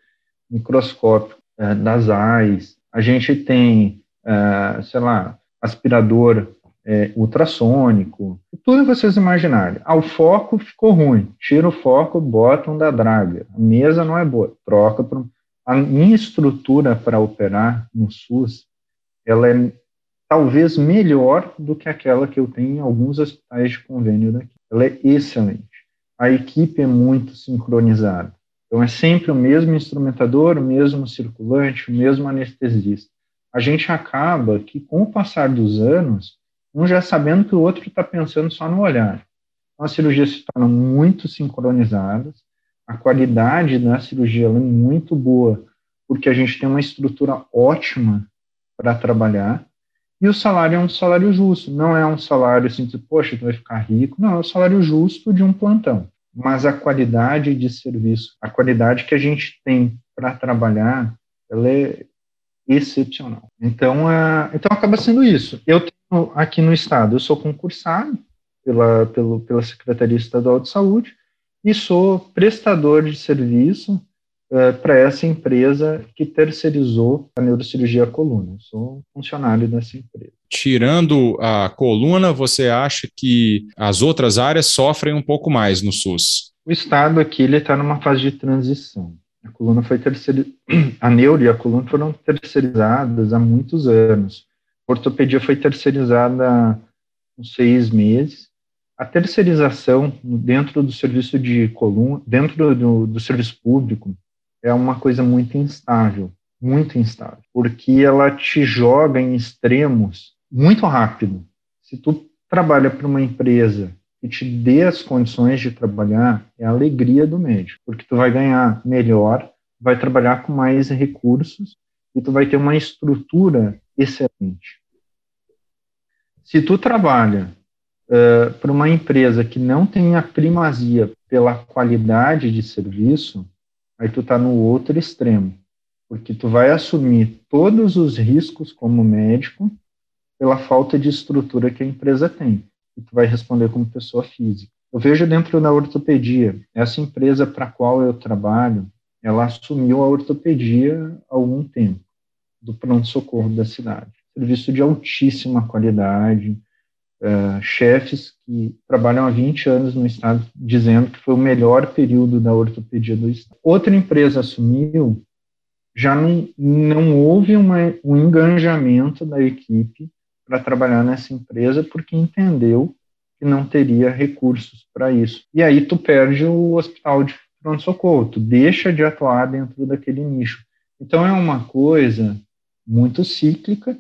microscópio é, das AIS, a gente tem, é, sei lá, aspirador é, ultrassônico, tudo que vocês imaginarem. Ah, o foco ficou ruim, tira o foco, bota um da draga. A mesa não é boa, troca para a minha estrutura para operar no SUS, ela é talvez melhor do que aquela que eu tenho em alguns hospitais de convênio daqui. Ela é excelente a equipe é muito sincronizada. Então, é sempre o mesmo instrumentador, o mesmo circulante, o mesmo anestesista. A gente acaba que, com o passar dos anos, um já sabendo que o outro está pensando só no olhar. Então, as cirurgias se tornam muito sincronizadas, a qualidade da cirurgia é muito boa, porque a gente tem uma estrutura ótima para trabalhar, e o salário é um salário justo, não é um salário assim, de, poxa, tu vai ficar rico. Não, é o salário justo de um plantão. Mas a qualidade de serviço, a qualidade que a gente tem para trabalhar, ela é excepcional. Então, uh, então acaba sendo isso. Eu aqui no estado, eu sou concursado pela, pelo, pela Secretaria Estadual de Saúde e sou prestador de serviço é, para essa empresa que terceirizou a neurocirurgia coluna. Eu sou funcionário dessa empresa. Tirando a coluna, você acha que as outras áreas sofrem um pouco mais no SUS? O Estado aqui ele está numa fase de transição. A coluna foi terceirizada, a neuro e a coluna foram terceirizadas há muitos anos. Ortopedia foi terceirizada uns seis meses. A terceirização dentro do serviço de coluna, dentro do, do serviço público, é uma coisa muito instável, muito instável, porque ela te joga em extremos muito rápido. Se tu trabalha para uma empresa que te dê as condições de trabalhar, é a alegria do médico, porque tu vai ganhar melhor, vai trabalhar com mais recursos e tu vai ter uma estrutura excelente. Se tu trabalha uh, para uma empresa que não tem a primazia pela qualidade de serviço, aí tu tá no outro extremo, porque tu vai assumir todos os riscos como médico pela falta de estrutura que a empresa tem, e tu vai responder como pessoa física. Eu vejo dentro da ortopedia, essa empresa para a qual eu trabalho, ela assumiu a ortopedia há algum tempo, do pronto-socorro da cidade. Serviço de altíssima qualidade, uh, chefes que trabalham há 20 anos no estado dizendo que foi o melhor período da ortopedia do estado. Outra empresa assumiu, já não, não houve uma, um engajamento da equipe para trabalhar nessa empresa porque entendeu que não teria recursos para isso. E aí tu perde o hospital de pronto-socorro, tu deixa de atuar dentro daquele nicho. Então é uma coisa muito cíclica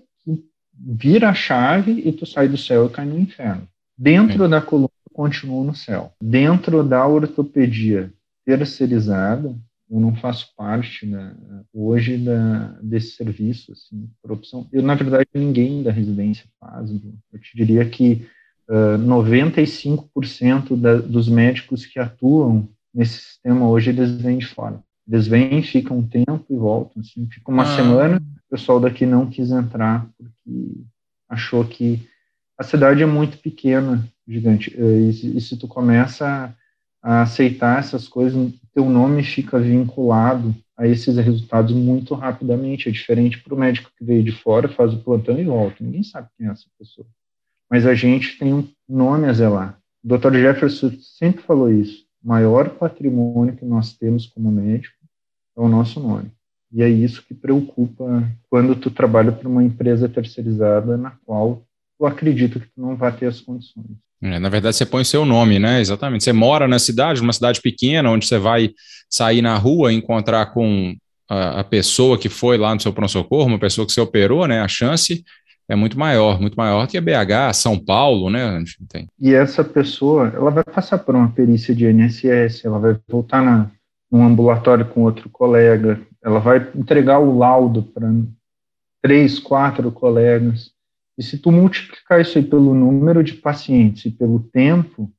vira a chave e tu sai do céu e cai no inferno. Dentro é. da coluna, continua no céu. Dentro da ortopedia terceirizada, eu não faço parte né, hoje da, desse serviço, assim, por opção. Eu, na verdade, ninguém da residência faz. Eu te diria que uh, 95% da, dos médicos que atuam nesse sistema hoje, eles vêm de fora. Eles vêm, ficam um tempo e voltam. Assim, fica uma ah. semana, o pessoal daqui não quis entrar porque achou que a cidade é muito pequena, gigante. E, e se tu começa a aceitar essas coisas, teu nome fica vinculado a esses resultados muito rapidamente. É diferente para o médico que veio de fora, faz o plantão e volta. Ninguém sabe quem é essa pessoa. Mas a gente tem um nome a zelar. O Dr. Jefferson sempre falou isso. O maior patrimônio que nós temos como médico é o nosso nome. E é isso que preocupa quando tu trabalha para uma empresa terceirizada na qual tu acredita que tu não vai ter as condições. É, na verdade, você põe o seu nome, né? Exatamente. Você mora na cidade, numa cidade pequena, onde você vai sair na rua e encontrar com a, a pessoa que foi lá no seu pronto-socorro, uma pessoa que você operou, né? A chance é muito maior, muito maior que a BH, São Paulo, né? Tem. E essa pessoa, ela vai passar por uma perícia de INSS, ela vai voltar na, num ambulatório com outro colega, ela vai entregar o laudo para três, quatro colegas. E se tu multiplicar isso aí pelo número de pacientes e pelo tempo,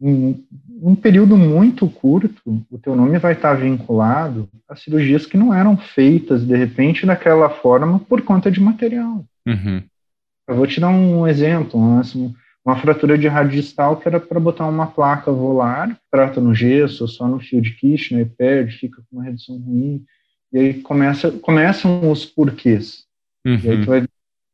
em um período muito curto, o teu nome vai estar vinculado a cirurgias que não eram feitas, de repente, daquela forma por conta de material. Uhum. Eu vou te dar um exemplo. Assim, uma fratura de distal que era para botar uma placa volar, trata no gesso só no fio de Kirchner, perde, fica com uma redução ruim. E aí começa, começam os porquês. Uhum. E aí tu vai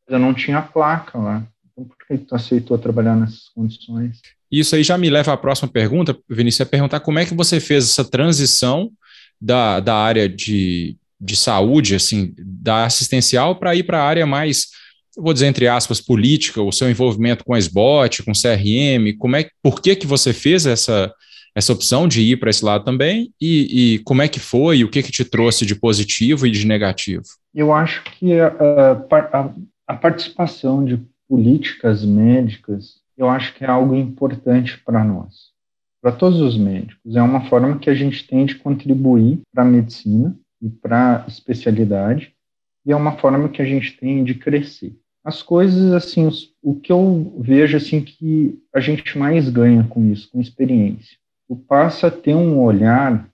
eu não tinha placa lá. Então, por que tu aceitou trabalhar nessas condições? Isso aí já me leva à próxima pergunta, Vinícius, é perguntar como é que você fez essa transição da, da área de, de saúde, assim, da assistencial, para ir para a área mais, vou dizer entre aspas, política, o seu envolvimento com a SBOT, com CRM, como é, por que, que você fez essa, essa opção de ir para esse lado também e, e, como é que foi, o que, que te trouxe de positivo e de negativo? Eu acho que a, a, a participação de políticas médicas, eu acho que é algo importante para nós, para todos os médicos. É uma forma que a gente tem de contribuir para a medicina e para a especialidade, e é uma forma que a gente tem de crescer. As coisas, assim, os, o que eu vejo, assim, que a gente mais ganha com isso, com experiência. Tu passa a ter um olhar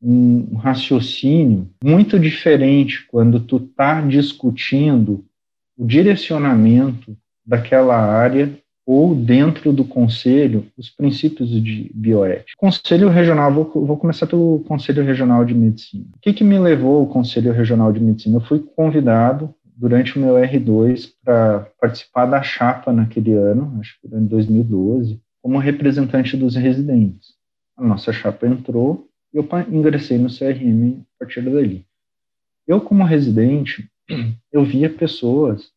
um raciocínio muito diferente quando tu está discutindo o direcionamento daquela área ou dentro do conselho os princípios de bioética. Conselho regional, vou, vou, começar pelo Conselho Regional de Medicina. O que, que me levou ao Conselho Regional de Medicina? Eu fui convidado durante o meu R2 para participar da chapa naquele ano, acho que em 2012, como representante dos residentes. A nossa chapa entrou e eu ingressei no CRM a partir dali. Eu, como residente, eu via pessoas,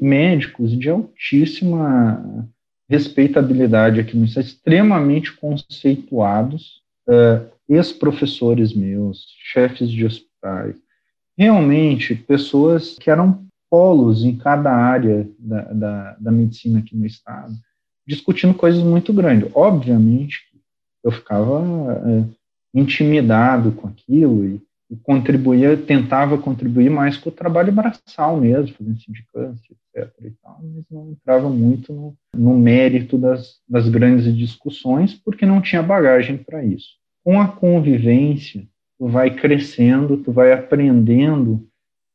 médicos de altíssima respeitabilidade aqui no estado, extremamente conceituados, uh, ex-professores meus, chefes de hospitais, realmente pessoas que eram polos em cada área da, da, da medicina aqui no estado, discutindo coisas muito grandes. Obviamente, eu ficava uh, intimidado com aquilo e e contribuía, tentava contribuir mais com o trabalho braçal mesmo, fazendo sindicância, etc. E tal, mas não entrava muito no, no mérito das, das grandes discussões, porque não tinha bagagem para isso. Com a convivência, tu vai crescendo, tu vai aprendendo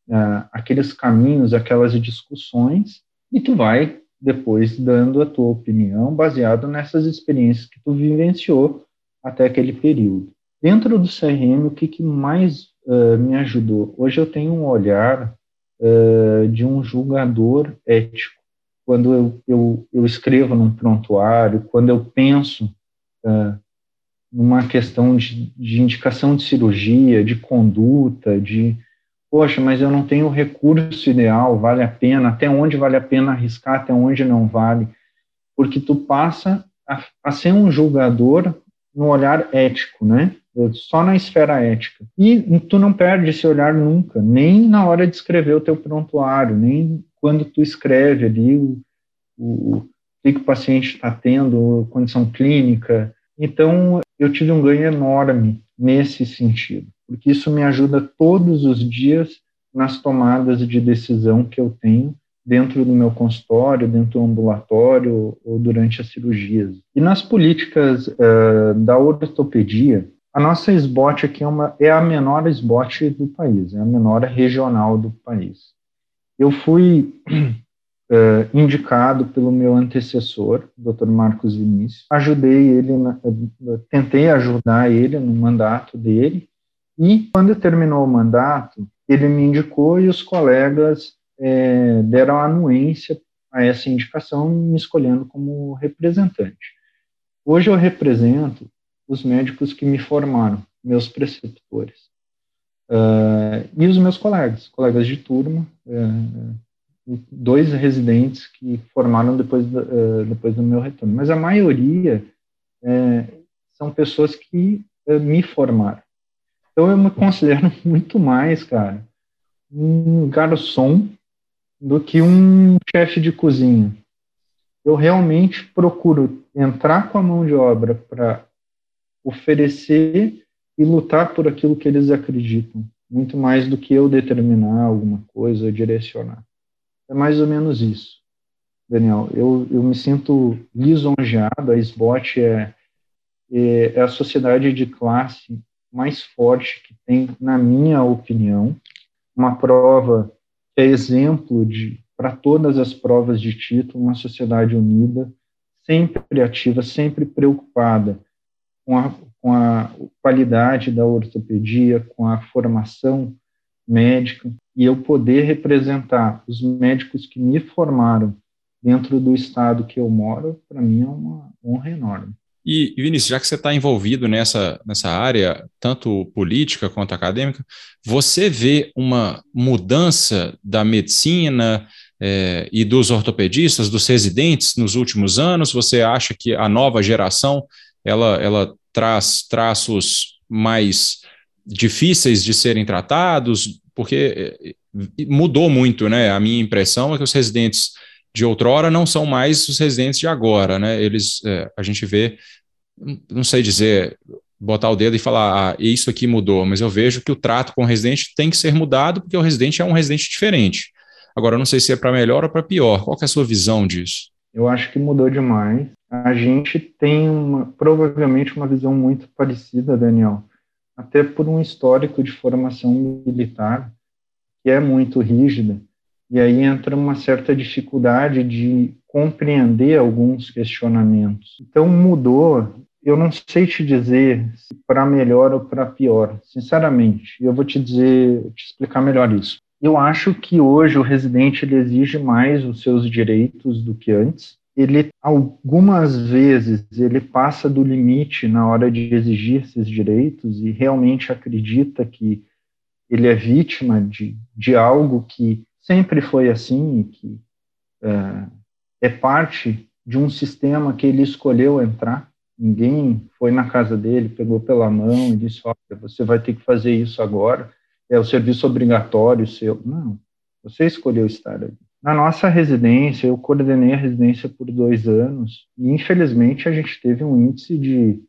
uh, aqueles caminhos, aquelas discussões, e tu vai depois dando a tua opinião baseado nessas experiências que tu vivenciou até aquele período. Dentro do CRM, o que, que mais uh, me ajudou? Hoje eu tenho um olhar uh, de um julgador ético. Quando eu, eu, eu, escrevo num prontuário, quando eu penso uh, numa questão de, de indicação de cirurgia, de conduta, de poxa, mas eu não tenho o recurso ideal, vale a pena, até onde vale a pena arriscar, até onde não vale, porque tu passa a, a ser um julgador no olhar ético, né? só na esfera ética. E tu não perde esse olhar nunca, nem na hora de escrever o teu prontuário, nem quando tu escreve ali o, o, o que o paciente está tendo, condição clínica. Então, eu tive um ganho enorme nesse sentido, porque isso me ajuda todos os dias nas tomadas de decisão que eu tenho dentro do meu consultório, dentro do ambulatório ou durante as cirurgias. E nas políticas uh, da ortopedia, a nossa SBOT aqui é, uma, é a menor SBOT do país, é a menor regional do país. Eu fui uh, indicado pelo meu antecessor, Dr. Marcos Vinícius, ajudei ele, na, tentei ajudar ele no mandato dele, e quando terminou o mandato, ele me indicou e os colegas é, deram anuência a essa indicação, me escolhendo como representante. Hoje eu represento os médicos que me formaram, meus preceptores, uh, e os meus colegas, colegas de turma, uh, dois residentes que formaram depois do, uh, depois do meu retorno. Mas a maioria são pessoas que me formaram. Então eu me considero muito mais, cara, um garçom do que um chefe de cozinha. Eu realmente procuro entrar com a mão de obra para oferecer e lutar por aquilo que eles acreditam, muito mais do que eu determinar alguma coisa, direcionar. É mais ou menos isso, Daniel. Eu, eu me sinto lisonjeado, a SBOT é, é, é a sociedade de classe mais forte que tem, na minha opinião, uma prova é exemplo de para todas as provas de título, uma sociedade unida, sempre ativa, sempre preocupada com a, com a qualidade da ortopedia, com a formação médica, e eu poder representar os médicos que me formaram dentro do estado que eu moro, para mim é uma honra enorme. E, Vinícius, já que você está envolvido nessa, nessa área, tanto política quanto acadêmica, você vê uma mudança da medicina é, e dos ortopedistas, dos residentes nos últimos anos? Você acha que a nova geração ela, ela traz traços mais difíceis de serem tratados? Porque é, mudou muito, né? A minha impressão é que os residentes de outrora não são mais os residentes de agora, né? Eles, é, a gente vê, não sei dizer, botar o dedo e falar, ah, isso aqui mudou, mas eu vejo que o trato com o residente tem que ser mudado porque o residente é um residente diferente. Agora, eu não sei se é para melhor ou para pior. Qual é a sua visão disso? Eu acho que mudou demais. A gente tem uma, provavelmente uma visão muito parecida, Daniel, até por um histórico de formação militar que é muito rígida e aí entra uma certa dificuldade de compreender alguns questionamentos. Então mudou, eu não sei te dizer se para melhor ou para pior, sinceramente. Eu vou te dizer, te explicar melhor isso. Eu acho que hoje o residente exige mais os seus direitos do que antes. Ele algumas vezes ele passa do limite na hora de exigir esses direitos e realmente acredita que ele é vítima de, de algo que sempre foi assim, que é, é parte de um sistema que ele escolheu entrar. Ninguém foi na casa dele, pegou pela mão e disse: Olha, você vai ter que fazer isso agora, é o serviço obrigatório seu. Não, você escolheu estar ali. Na nossa residência, eu coordenei a residência por dois anos e, infelizmente, a gente teve um índice de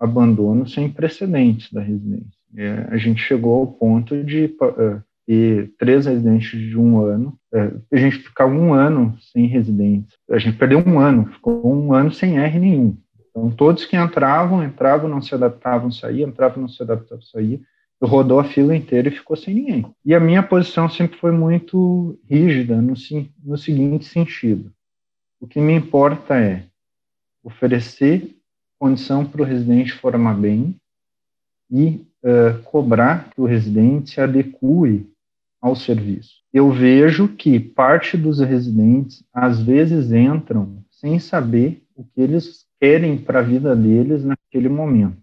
abandono sem precedentes da residência. É, a gente chegou ao ponto de uh, e três residentes de um ano. É, a gente ficar um ano sem residentes. A gente perdeu um ano, ficou um ano sem R nenhum. Então, todos que entravam, entravam, não se adaptavam, saíam, entravam, não se adaptavam, saíam. Rodou a fila inteira e ficou sem ninguém. E a minha posição sempre foi muito rígida no, no seguinte sentido. O que me importa é oferecer condição para o residente formar bem e uh, cobrar que o residente se adeque ao serviço. Eu vejo que parte dos residentes às vezes entram sem saber o que eles querem para a vida deles naquele momento.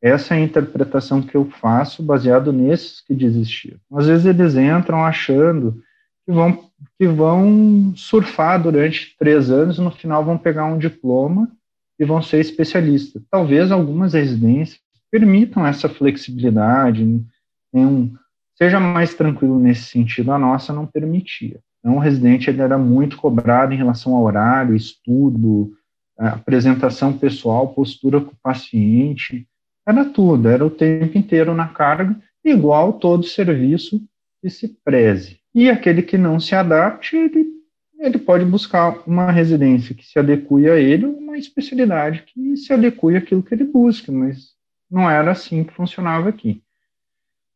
Essa é a interpretação que eu faço baseado nesses que desistiram. Às vezes eles entram achando que vão, que vão surfar durante três anos, no final vão pegar um diploma e vão ser especialistas. Talvez algumas residências permitam essa flexibilidade, tenham seja mais tranquilo nesse sentido. A nossa não permitia. Então, o residente ele era muito cobrado em relação ao horário, estudo, apresentação pessoal, postura com o paciente, era tudo, era o tempo inteiro na carga, igual todo serviço que se preze. E aquele que não se adapte, ele ele pode buscar uma residência que se adeque a ele, uma especialidade que se adeque àquilo que ele busca, mas não era assim que funcionava aqui.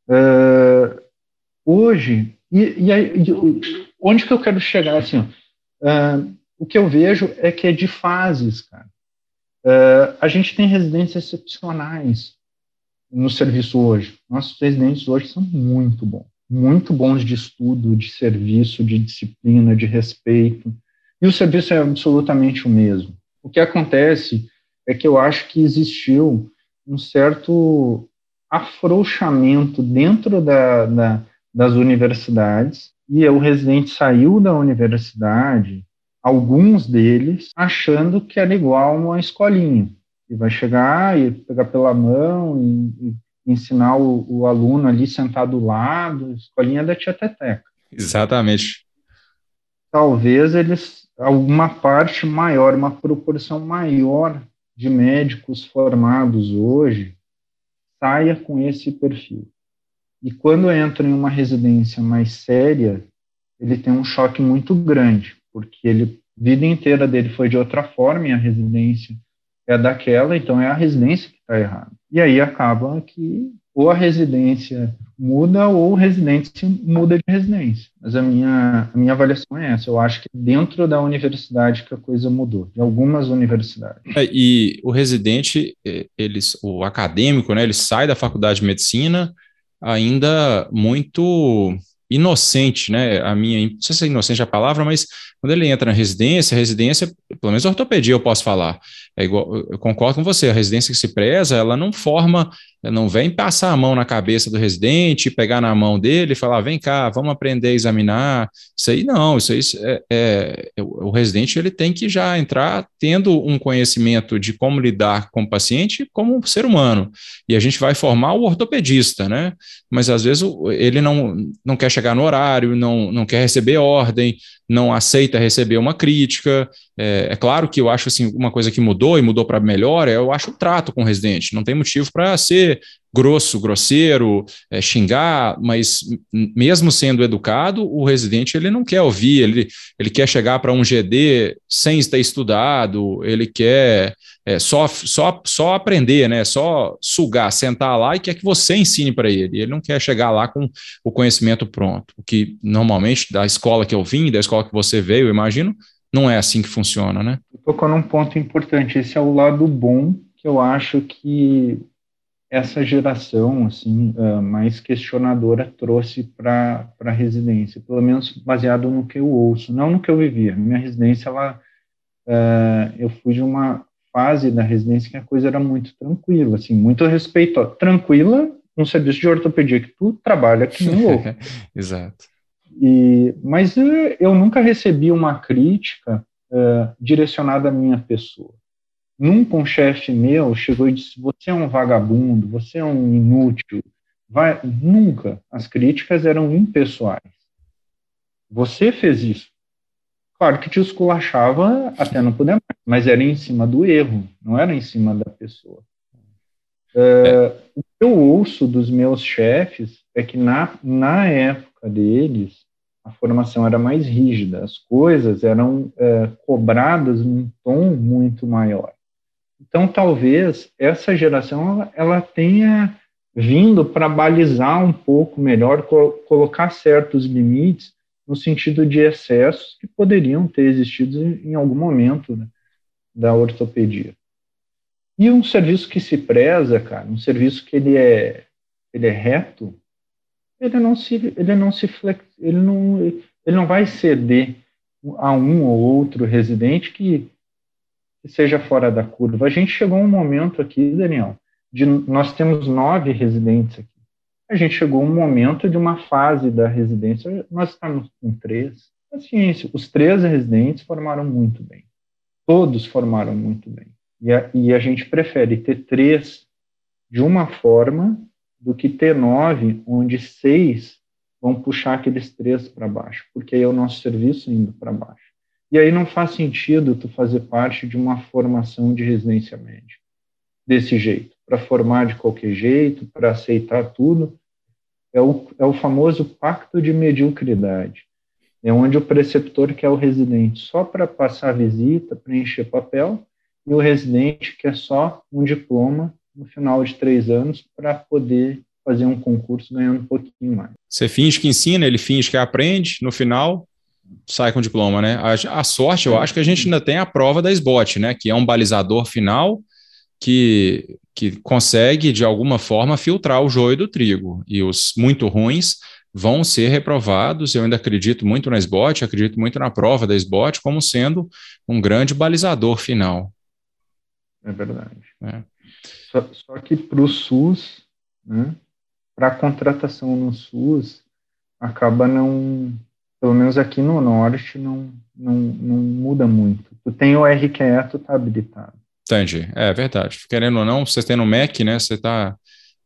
Uh, hoje, e, e, aí, onde que eu quero chegar assim? Uh, o que eu vejo é que é de fases, cara. Uh, a gente tem residências excepcionais no serviço hoje. Nossos residentes hoje são muito bons muito bons de estudo, de serviço, de disciplina, de respeito. E o serviço é absolutamente o mesmo. O que acontece é que eu acho que existiu um certo afrouxamento dentro da, da, das universidades, e o residente saiu da universidade, alguns deles, achando que era igual uma escolinha, e vai chegar e pegar pela mão e, e ensinar o, o, aluno ali sentado do lado, escolinha da tia Teteca. Exatamente. Talvez eles, alguma parte maior, uma proporção maior de médicos formados hoje saia com esse perfil. E quando entra em uma residência mais séria, ele tem um choque muito grande, porque ele vida inteira dele foi de outra forma e a residência é daquela, então é a residência que está errada. E aí acaba que ou a residência muda ou o residente muda de residência. Mas a minha, a minha avaliação é essa. Eu acho que dentro da universidade que a coisa mudou, de algumas universidades. É, e o residente, eles, o acadêmico, né, ele sai da faculdade de medicina ainda muito inocente, né? A minha, não sei se é inocente a palavra, mas quando ele entra na residência, residência, pelo menos ortopedia eu posso falar, é igual, eu concordo com você, a residência que se preza, ela não forma, não vem passar a mão na cabeça do residente, pegar na mão dele e falar, vem cá, vamos aprender a examinar, isso aí não, isso aí é, é, é o residente ele tem que já entrar tendo um conhecimento de como lidar com o paciente como um ser humano, e a gente vai formar o ortopedista, né, mas às vezes ele não, não quer chegar no horário, não, não quer receber ordem, não aceita receber uma crítica. É, é, claro que eu acho assim uma coisa que mudou e mudou para melhor, é, eu acho o trato com o residente. Não tem motivo para ser grosso, grosseiro, é, xingar, mas mesmo sendo educado, o residente ele não quer ouvir, ele, ele quer chegar para um GD sem ter estudado, ele quer é, só, só, só aprender, né? Só sugar, sentar lá e quer que você ensine para ele. Ele não quer chegar lá com o conhecimento pronto. O que normalmente da escola que eu vim, da escola que você veio, imagino, não é assim que funciona, né? Tocou num ponto importante. Esse é o lado bom que eu acho que essa geração assim uh, mais questionadora trouxe para a residência, pelo menos baseado no que eu ouço, não no que eu vivia. Minha residência, ela, uh, eu fui de uma fase da residência que a coisa era muito tranquila, assim, muito respeito, tranquila, um serviço de ortopedia que tu trabalha que nem louco. Exato. E, mas eu, eu nunca recebi uma crítica uh, direcionada à minha pessoa. Nunca um chefe meu chegou e disse: Você é um vagabundo, você é um inútil. Vai, nunca. As críticas eram impessoais. Você fez isso. Claro que te esculachava até não poder mais, mas era em cima do erro, não era em cima da pessoa. Uh, o que eu ouço dos meus chefes é que na, na época deles, a formação era mais rígida, as coisas eram uh, cobradas num tom muito maior. Então, talvez essa geração ela, tenha vindo para balizar um pouco melhor, co colocar certos limites no sentido de excessos que poderiam ter existido em algum momento né, da ortopedia. E um serviço que se preza, cara, um serviço que ele é, ele é reto, ele não se, ele não se flex, ele não, ele não vai ceder a um ou outro residente que que seja fora da curva. A gente chegou a um momento aqui, Daniel, de nós temos nove residentes aqui. A gente chegou a um momento de uma fase da residência, nós estamos com três. Paciência, os três residentes formaram muito bem. Todos formaram muito bem. E a, e a gente prefere ter três de uma forma do que ter nove, onde seis vão puxar aqueles três para baixo, porque aí é o nosso serviço indo para baixo. E aí não faz sentido tu fazer parte de uma formação de residência médica desse jeito, para formar de qualquer jeito, para aceitar tudo. É o, é o famoso pacto de mediocridade. É onde o preceptor quer o residente só para passar visita, preencher papel, e o residente quer só um diploma no final de três anos para poder fazer um concurso ganhando um pouquinho mais. Você finge que ensina, ele finge que aprende, no final sai com diploma, né? A, a sorte, eu acho que a gente ainda tem a prova da SBOT, né? Que é um balizador final que, que consegue, de alguma forma, filtrar o joio do trigo. E os muito ruins vão ser reprovados. Eu ainda acredito muito na SBOT, acredito muito na prova da SBOT como sendo um grande balizador final. É verdade. É. Só, só, que para o SUS, né, para a contratação no SUS, acaba não, pelo menos aqui no Norte, não, não, não muda muito. Tu tem o RQE, tu está habilitado. Entendi, é verdade. Querendo ou não, você tem no MEC, né, você está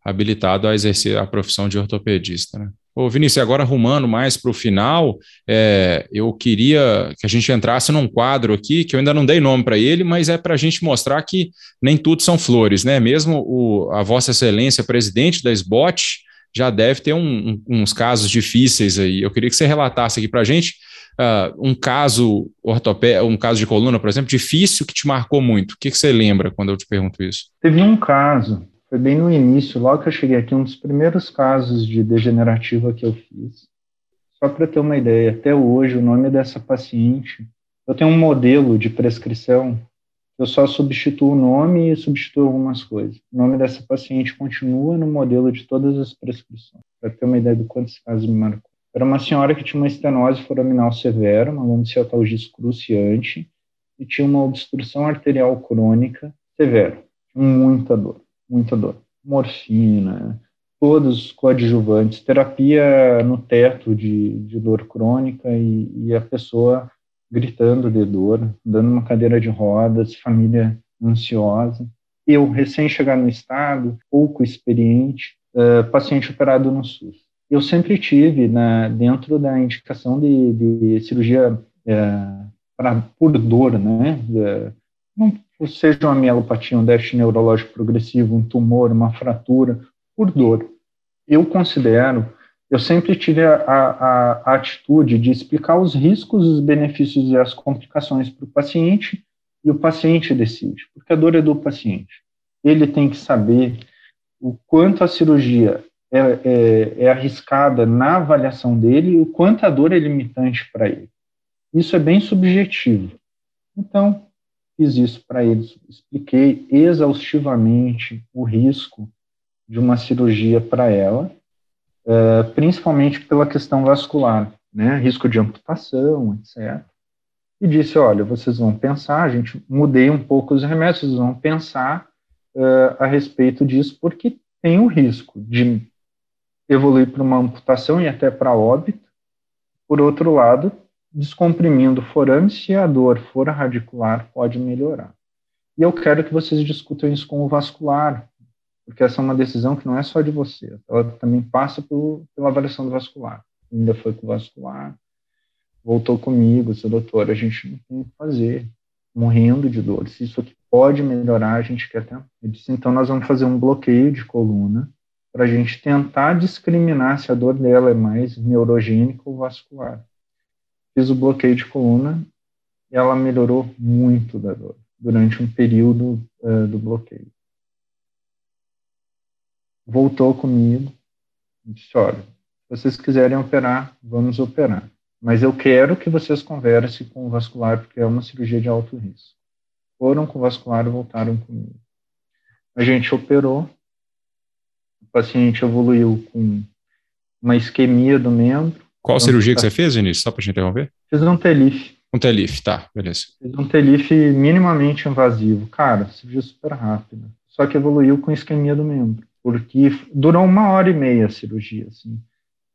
habilitado a exercer a profissão de ortopedista, né? Ô, Vinícius, agora arrumando mais para o final, é, eu queria que a gente entrasse num quadro aqui, que eu ainda não dei nome para ele, mas é para a gente mostrar que nem tudo são flores, né? Mesmo o, a Vossa Excelência, presidente da SBOT, já deve ter um, um, uns casos difíceis aí. Eu queria que você relatasse aqui para a gente uh, um caso ortopé, um caso de coluna, por exemplo, difícil que te marcou muito. O que, que você lembra quando eu te pergunto isso? Teve um caso foi bem no início, logo que eu cheguei aqui, um dos primeiros casos de degenerativa que eu fiz. Só para ter uma ideia, até hoje o nome dessa paciente, eu tenho um modelo de prescrição, eu só substituo o nome e substituo algumas coisas. O nome dessa paciente continua no modelo de todas as prescrições, para ter uma ideia do quanto esse caso me marcou. Era uma senhora que tinha uma estenose foraminal severa, uma lomicialgia excruciante, e tinha uma obstrução arterial crônica severa, muita dor muita dor. Morfina, todos os coadjuvantes, terapia no teto de, de dor crônica e, e, a pessoa gritando de dor, dando uma cadeira de rodas, família ansiosa. Eu, recém-chegado no estado, pouco experiente, uh, paciente operado no SUS. Eu sempre tive, na, dentro da indicação de, de cirurgia uh, pra, por dor, né, de, não seja uma mielopatia, um déficit neurológico progressivo, um tumor, uma fratura, por dor. Eu considero, eu sempre tive a, a, a atitude de explicar os riscos, os benefícios e as complicações para o paciente, e o paciente decide, porque a dor é do paciente. Ele tem que saber o quanto a cirurgia é, é, é arriscada na avaliação dele e o quanto a dor é limitante para ele. Isso é bem subjetivo. Então, fiz isso para eles, expliquei exaustivamente o risco de uma cirurgia para ela, uh, principalmente pela questão vascular, né, risco de amputação, etc. E disse, olha, vocês vão pensar, a gente mudei um pouco os remédios, vocês vão pensar uh, a respeito disso, porque tem o risco de evoluir para uma amputação e até para óbito. Por outro lado, descomprimindo forame, se a dor for radicular, pode melhorar. E eu quero que vocês discutam isso com o vascular, porque essa é uma decisão que não é só de você, ela também passa pelo, pela avaliação do vascular. Ainda foi com o vascular, voltou comigo, seu doutor, a gente não tem o que fazer, morrendo de dor. Se isso aqui pode melhorar, a gente quer tentar. Ele disse, então nós vamos fazer um bloqueio de coluna para a gente tentar discriminar se a dor dela é mais neurogênica ou vascular fiz o bloqueio de coluna e ela melhorou muito da dor durante um período uh, do bloqueio. Voltou comigo e disse: Olha, se vocês quiserem operar, vamos operar. Mas eu quero que vocês conversem com o vascular, porque é uma cirurgia de alto risco. Foram com o vascular e voltaram comigo. A gente operou, o paciente evoluiu com uma isquemia do membro, qual então, cirurgia tá. que você fez, Vinícius? Só para te interromper. Fiz um TELIF. Um TELIF, tá, beleza. Fiz um TELIF minimamente invasivo. Cara, cirurgia super rápida. Só que evoluiu com isquemia do membro. Porque durou uma hora e meia a cirurgia, assim.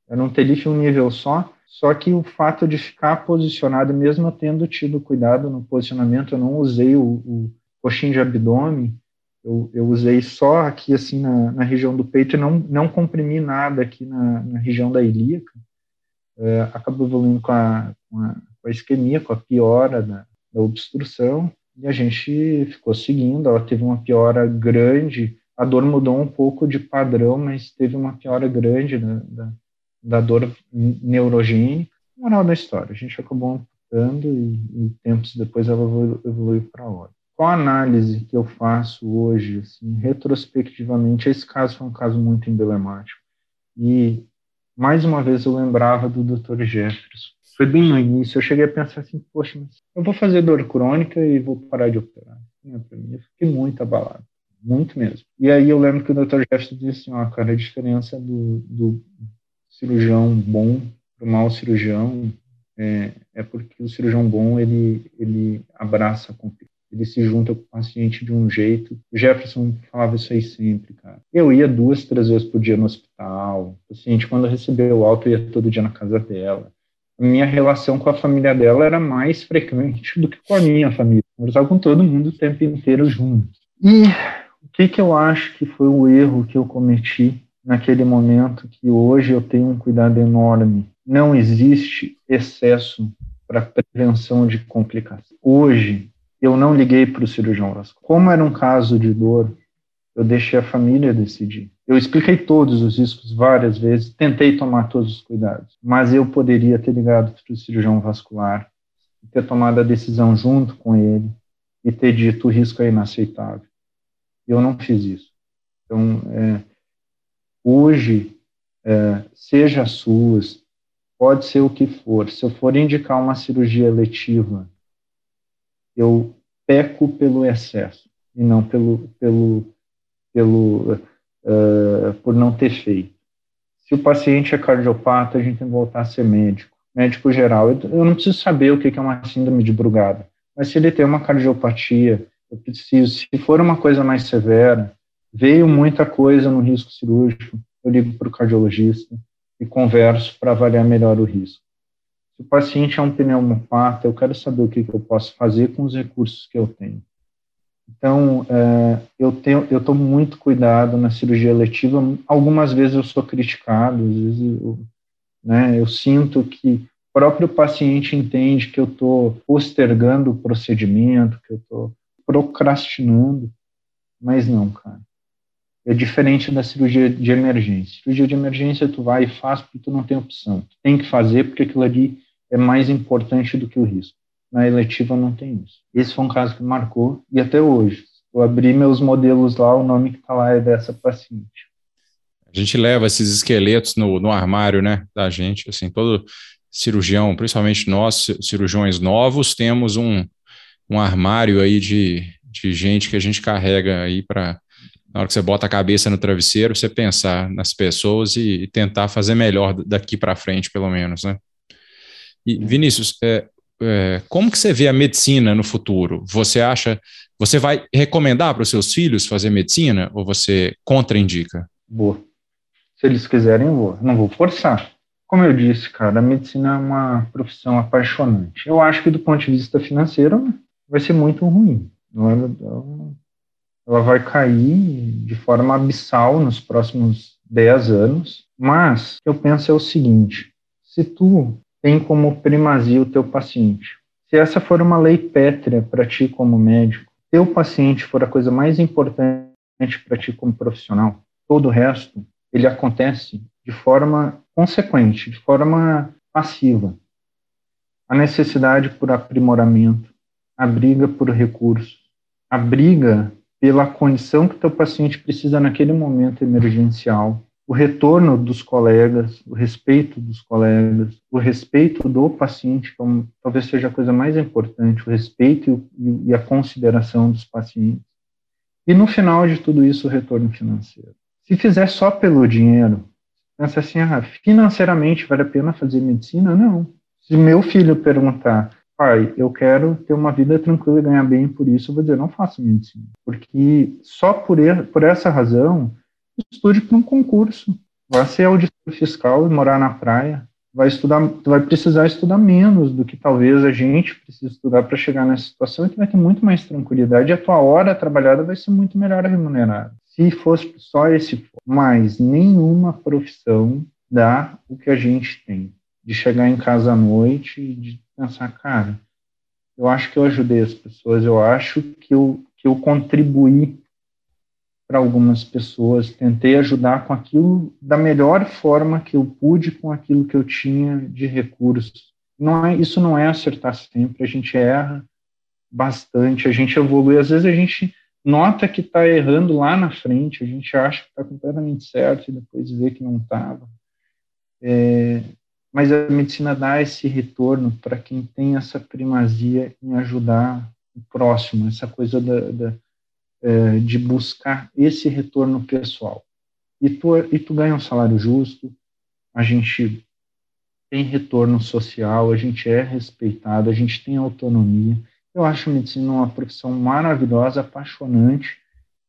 Era um TELIF um nível só, só que o fato de ficar posicionado, mesmo tendo tido cuidado no posicionamento, eu não usei o, o coxinho de abdômen, eu, eu, usei só aqui, assim, na, na, região do peito e não, não comprimi nada aqui na, na região da ilíaca é, acabou evoluindo com a, com a, com, a, isquemia, com a piora da, da obstrução, e a gente ficou seguindo. Ela teve uma piora grande, a dor mudou um pouco de padrão, mas teve uma piora grande da, da, da dor neurogênica. Moral da história, a gente acabou amputando e, e tempos depois ela evoluiu para outra. Qual a análise que eu faço hoje, assim, retrospectivamente? Esse caso foi um caso muito emblemático. E, mais uma vez, eu lembrava do Dr. Jefferson. Foi bem no início, eu cheguei a pensar assim, poxa, eu vou fazer dor crônica e vou parar de operar. Não é para mim, eu fiquei muito abalado muito mesmo. E aí eu lembro que o Dr. Jefferson disse assim, ó, cara, a diferença do, do cirurgião bom para o mau cirurgião é, é, porque o cirurgião bom, ele, ele abraça a. Ele se junta com o paciente de um jeito. O Jefferson falava isso aí sempre, cara. Eu ia duas, três vezes por dia no hospital. O paciente, quando recebeu o alto, ia todo dia na casa dela. Minha relação com a família dela era mais frequente do que com a minha família. Conversava com todo mundo o tempo inteiro junto. E o que, que eu acho que foi o erro que eu cometi naquele momento que hoje eu tenho um cuidado enorme? Não existe excesso para prevenção de complicações. Hoje, eu não liguei para o cirurgião vascular. Como era um caso de dor, eu deixei a família decidir. Eu expliquei todos os riscos várias vezes, tentei tomar todos os cuidados, mas eu poderia ter ligado para o cirurgião vascular, ter tomado a decisão junto com ele e ter dito o risco é inaceitável. Eu não fiz isso. Então, é, hoje, é, seja a SUS, pode ser o que for, se eu for indicar uma cirurgia eletiva, eu peco pelo excesso e não pelo, pelo, pelo uh, por não ter feito. Se o paciente é cardiopata, a gente tem que voltar a ser médico, médico geral. Eu, eu não preciso saber o que é uma síndrome de Brugada, mas se ele tem uma cardiopatia, eu preciso, se for uma coisa mais severa, veio muita coisa no risco cirúrgico, eu ligo para o cardiologista e converso para avaliar melhor o risco. Se o paciente é um pneumopata, eu quero saber o que, que eu posso fazer com os recursos que eu tenho. Então, é, eu tenho, eu tomo muito cuidado na cirurgia eletiva. Algumas vezes eu sou criticado, às vezes eu, né, eu sinto que o próprio paciente entende que eu estou postergando o procedimento, que eu estou procrastinando, mas não, cara. É diferente da cirurgia de emergência. Cirurgia de emergência tu vai e faz porque tu não tem opção. Tu tem que fazer porque aquilo ali é mais importante do que o risco. Na eletiva não tem isso. Esse foi um caso que marcou e até hoje. Eu abri meus modelos lá, o nome que está lá é dessa paciente. A gente leva esses esqueletos no, no armário, né, da gente, assim, todo cirurgião, principalmente nós, cirurgiões novos, temos um, um armário aí de, de gente que a gente carrega aí para na hora que você bota a cabeça no travesseiro, você pensar nas pessoas e, e tentar fazer melhor daqui para frente, pelo menos, né? E Vinícius, é, é, como que você vê a medicina no futuro? Você acha, você vai recomendar para os seus filhos fazer medicina ou você contraindica? Vou. Se eles quiserem, eu vou. Não vou forçar. Como eu disse, cara, a medicina é uma profissão apaixonante. Eu acho que do ponto de vista financeiro, vai ser muito ruim. Ela vai cair de forma abissal nos próximos 10 anos. Mas eu penso é o seguinte: se tu tem como primazia o teu paciente, se essa for uma lei pétrea para ti como médico, teu paciente for a coisa mais importante para ti como profissional, todo o resto ele acontece de forma consequente, de forma passiva. A necessidade por aprimoramento, a briga por recursos, a briga pela condição que o teu paciente precisa naquele momento emergencial, o retorno dos colegas, o respeito dos colegas, o respeito do paciente, como talvez seja a coisa mais importante, o respeito e a consideração dos pacientes. E no final de tudo isso, o retorno financeiro. Se fizer só pelo dinheiro, pensa assim, ah, financeiramente vale a pena fazer medicina? Não. Se meu filho perguntar, pai, eu quero ter uma vida tranquila e ganhar bem, por isso eu vou dizer, não faço medicina. Porque só por, por essa razão, estude para um concurso. Vai ser auditor fiscal e morar na praia. Vai estudar, vai precisar estudar menos do que talvez a gente precise estudar para chegar nessa situação e tu vai ter muito mais tranquilidade e a tua hora trabalhada vai ser muito melhor remunerada. Se fosse só esse, mas nenhuma profissão dá o que a gente tem de chegar em casa à noite de pensar, cara, eu acho que eu ajudei as pessoas, eu acho que eu, que eu contribuí para algumas pessoas, tentei ajudar com aquilo da melhor forma que eu pude, com aquilo que eu tinha de recursos. Não é, isso não é acertar sempre, a gente erra bastante, a gente evolui. Às vezes a gente nota que está errando lá na frente, a gente acha que está completamente certo e depois vê que não estava. É, mas a medicina dá esse retorno para quem tem essa primazia em ajudar o próximo, essa coisa da, da, é, de buscar esse retorno pessoal. E tu, e tu ganha um salário justo, a gente tem retorno social, a gente é respeitado, a gente tem autonomia. Eu acho a medicina uma profissão maravilhosa, apaixonante,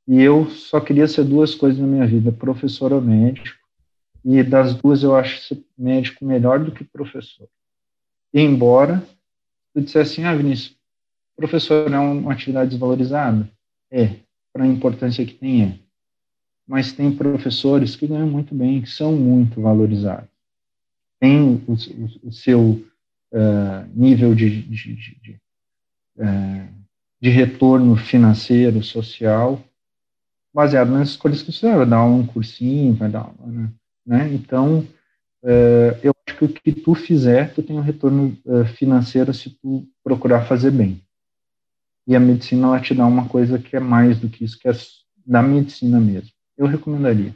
e eu só queria ser duas coisas na minha vida, professor ou médico, e das duas eu acho ser médico melhor do que professor. Embora tu dissesse assim, ah, Vinícius, professor é uma atividade desvalorizada? É, para a importância que tem é. Mas tem professores que ganham muito bem, que são muito valorizados. Tem o, o, o seu uh, nível de, de, de, de é, de retorno financeiro, social, baseado nas escolhas que você vai dar um cursinho, vai dar né? Né? Então, é, eu acho que o que tu fizer, tu tem um retorno é, financeiro se tu procurar fazer bem. E a medicina, ela te dá uma coisa que é mais do que isso, que é da medicina mesmo. Eu recomendaria.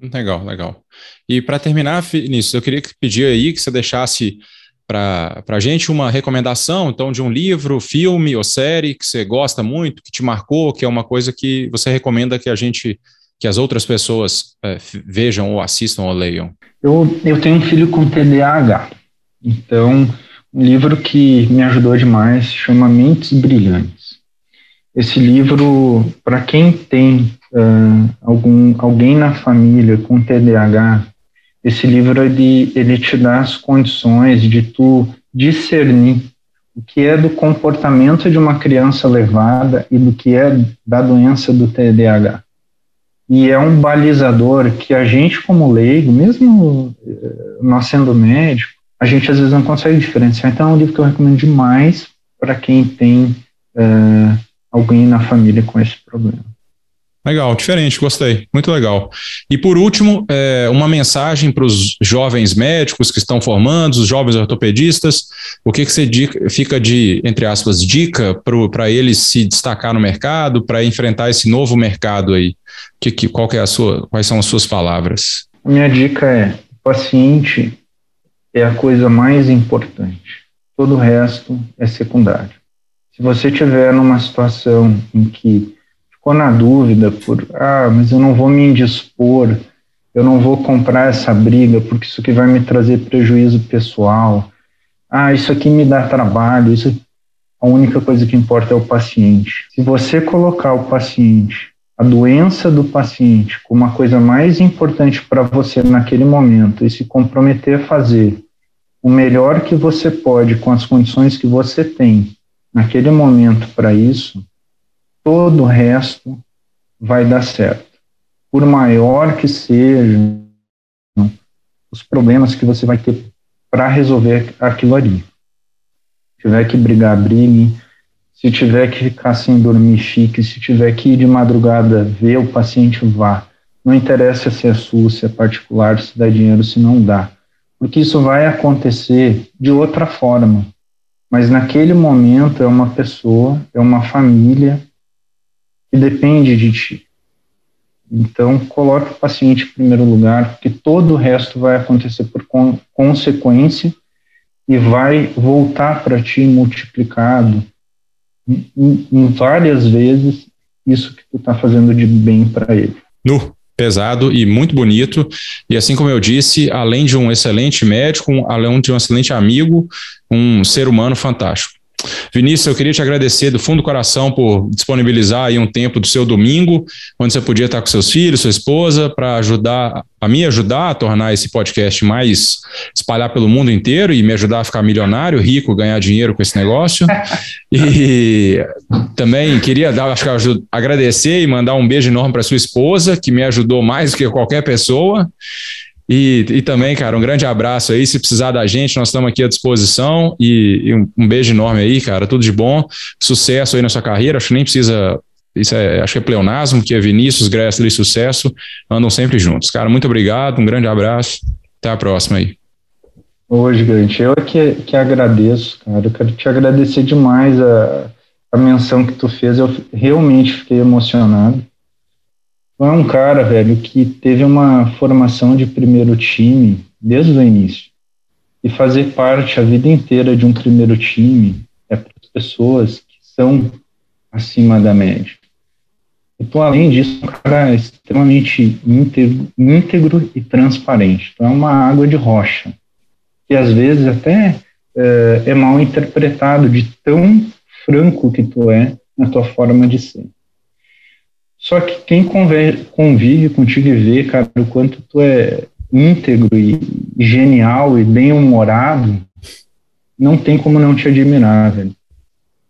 Legal, legal. E para terminar, Vinícius, eu queria pedir aí que você deixasse para a gente uma recomendação, então, de um livro, filme ou série que você gosta muito, que te marcou, que é uma coisa que você recomenda que a gente, que as outras pessoas é, vejam ou assistam ou leiam? Eu, eu tenho um filho com TDAH, então, um livro que me ajudou demais chama Mentes Brilhantes. Esse livro, para quem tem uh, algum, alguém na família com TDAH, esse livro ele, ele te dá as condições de tu discernir o que é do comportamento de uma criança levada e do que é da doença do TDAH. E é um balizador que a gente, como leigo, mesmo eh, nós sendo médico, a gente às vezes não consegue diferenciar. Então é um livro que eu recomendo demais para quem tem uh, alguém na família com esse problema. Legal, diferente, gostei, muito legal. E por último, é, uma mensagem para os jovens médicos que estão formando, os jovens ortopedistas, o que, que você dica, fica de, entre aspas, dica para eles se destacar no mercado, para enfrentar esse novo mercado aí? Que, que, qual que é a sua, quais são as suas palavras? Minha dica é, paciente é a coisa mais importante, todo o resto é secundário. Se você tiver numa situação em que ficou na dúvida por, ah, mas eu não vou me indispor, eu não vou comprar essa briga porque isso aqui vai me trazer prejuízo pessoal. Ah, isso aqui me dá trabalho, isso a única coisa que importa é o paciente. Se você colocar o paciente, a doença do paciente, como a coisa mais importante para você naquele momento e se comprometer a fazer o melhor que você pode com as condições que você tem naquele momento para isso, todo o resto vai dar certo. Por maior que sejam os problemas que você vai ter para resolver aquilo ali. Se tiver que brigar, brigue. Se tiver que ficar sem dormir, fique. Se tiver que ir de madrugada ver o paciente, vá. Não interessa se é SUS, se é particular, se dá dinheiro, se não dá. Porque isso vai acontecer de outra forma. Mas naquele momento é uma pessoa, é uma família que depende de ti. Então, coloque o paciente em primeiro lugar, porque todo o resto vai acontecer por con consequência e vai voltar para ti multiplicado em, em, várias vezes isso que tu está fazendo de bem para ele. No pesado e muito bonito. E assim como eu disse, além de um excelente médico, além de um excelente amigo, um ser humano fantástico. Vinícius, eu queria te agradecer do fundo do coração por disponibilizar aí um tempo do seu domingo, onde você podia estar com seus filhos, sua esposa, para ajudar a me ajudar a tornar esse podcast mais espalhar pelo mundo inteiro e me ajudar a ficar milionário, rico, ganhar dinheiro com esse negócio. e também queria dar, acho que agradecer e mandar um beijo enorme para sua esposa, que me ajudou mais do que qualquer pessoa. E, e também, cara, um grande abraço aí. Se precisar da gente, nós estamos aqui à disposição. E, e um, um, beijo enorme aí, cara. Tudo de bom. Sucesso aí na sua carreira. Acho que nem precisa. Isso é, acho que é pleonasmo, que é Vinícius, Gressler e sucesso. Andam sempre juntos. Cara, muito obrigado. Um grande abraço. Até a próxima aí. Ô, gigante, eu é que, que agradeço, cara. Eu quero te agradecer demais a, a menção que tu fez. Eu realmente fiquei emocionado. É um cara, velho, que teve uma formação de primeiro time desde o início. E fazer parte a vida inteira de um primeiro time é para as pessoas que são acima da média. E tu, além disso, é um cara extremamente íntegro, íntegro e transparente. Tu é uma água de rocha que às vezes até é, é mal interpretado de tão franco que tu é na tua forma de ser. Só que quem convive, convive contigo e vê, cara, o quanto tu é íntegro e genial e bem-humorado, não tem como não te admirar, velho.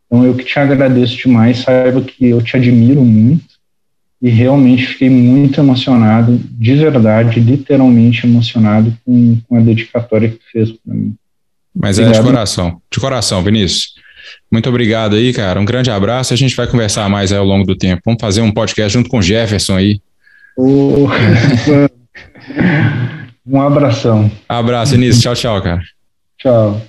Então eu que te agradeço demais, saiba que eu te admiro muito e realmente fiquei muito emocionado, de verdade, literalmente emocionado com, com a dedicatória que fez para mim. Mas obrigado. é de coração, de coração, Vinícius. Muito obrigado aí, cara. Um grande abraço. A gente vai conversar mais ao longo do tempo. Vamos fazer um podcast junto com o Jefferson aí. Oh. um abração. Abraço, Vinícius. Tchau, tchau, cara. Tchau.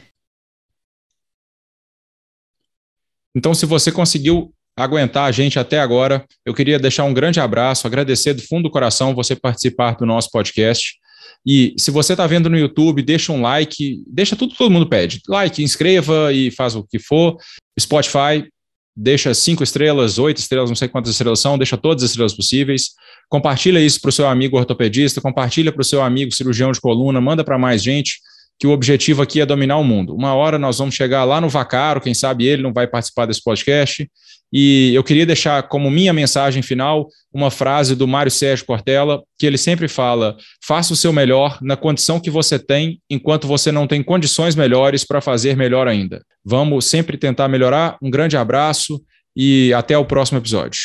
Então, se você conseguiu aguentar a gente até agora. Eu queria deixar um grande abraço, agradecer do fundo do coração você participar do nosso podcast. E se você está vendo no YouTube, deixa um like, deixa tudo que todo mundo pede. Like, inscreva e faz o que for. Spotify, deixa cinco estrelas, oito estrelas, não sei quantas estrelas são, deixa todas as estrelas possíveis. Compartilha isso para o seu amigo ortopedista, compartilha para o seu amigo cirurgião de coluna, manda para mais gente que o objetivo aqui é dominar o mundo. Uma hora nós vamos chegar lá no Vacaro, quem sabe ele não vai participar desse podcast, e eu queria deixar como minha mensagem final uma frase do Mário Sérgio Cortella, que ele sempre fala: faça o seu melhor na condição que você tem, enquanto você não tem condições melhores para fazer melhor ainda. Vamos sempre tentar melhorar. Um grande abraço e até o próximo episódio.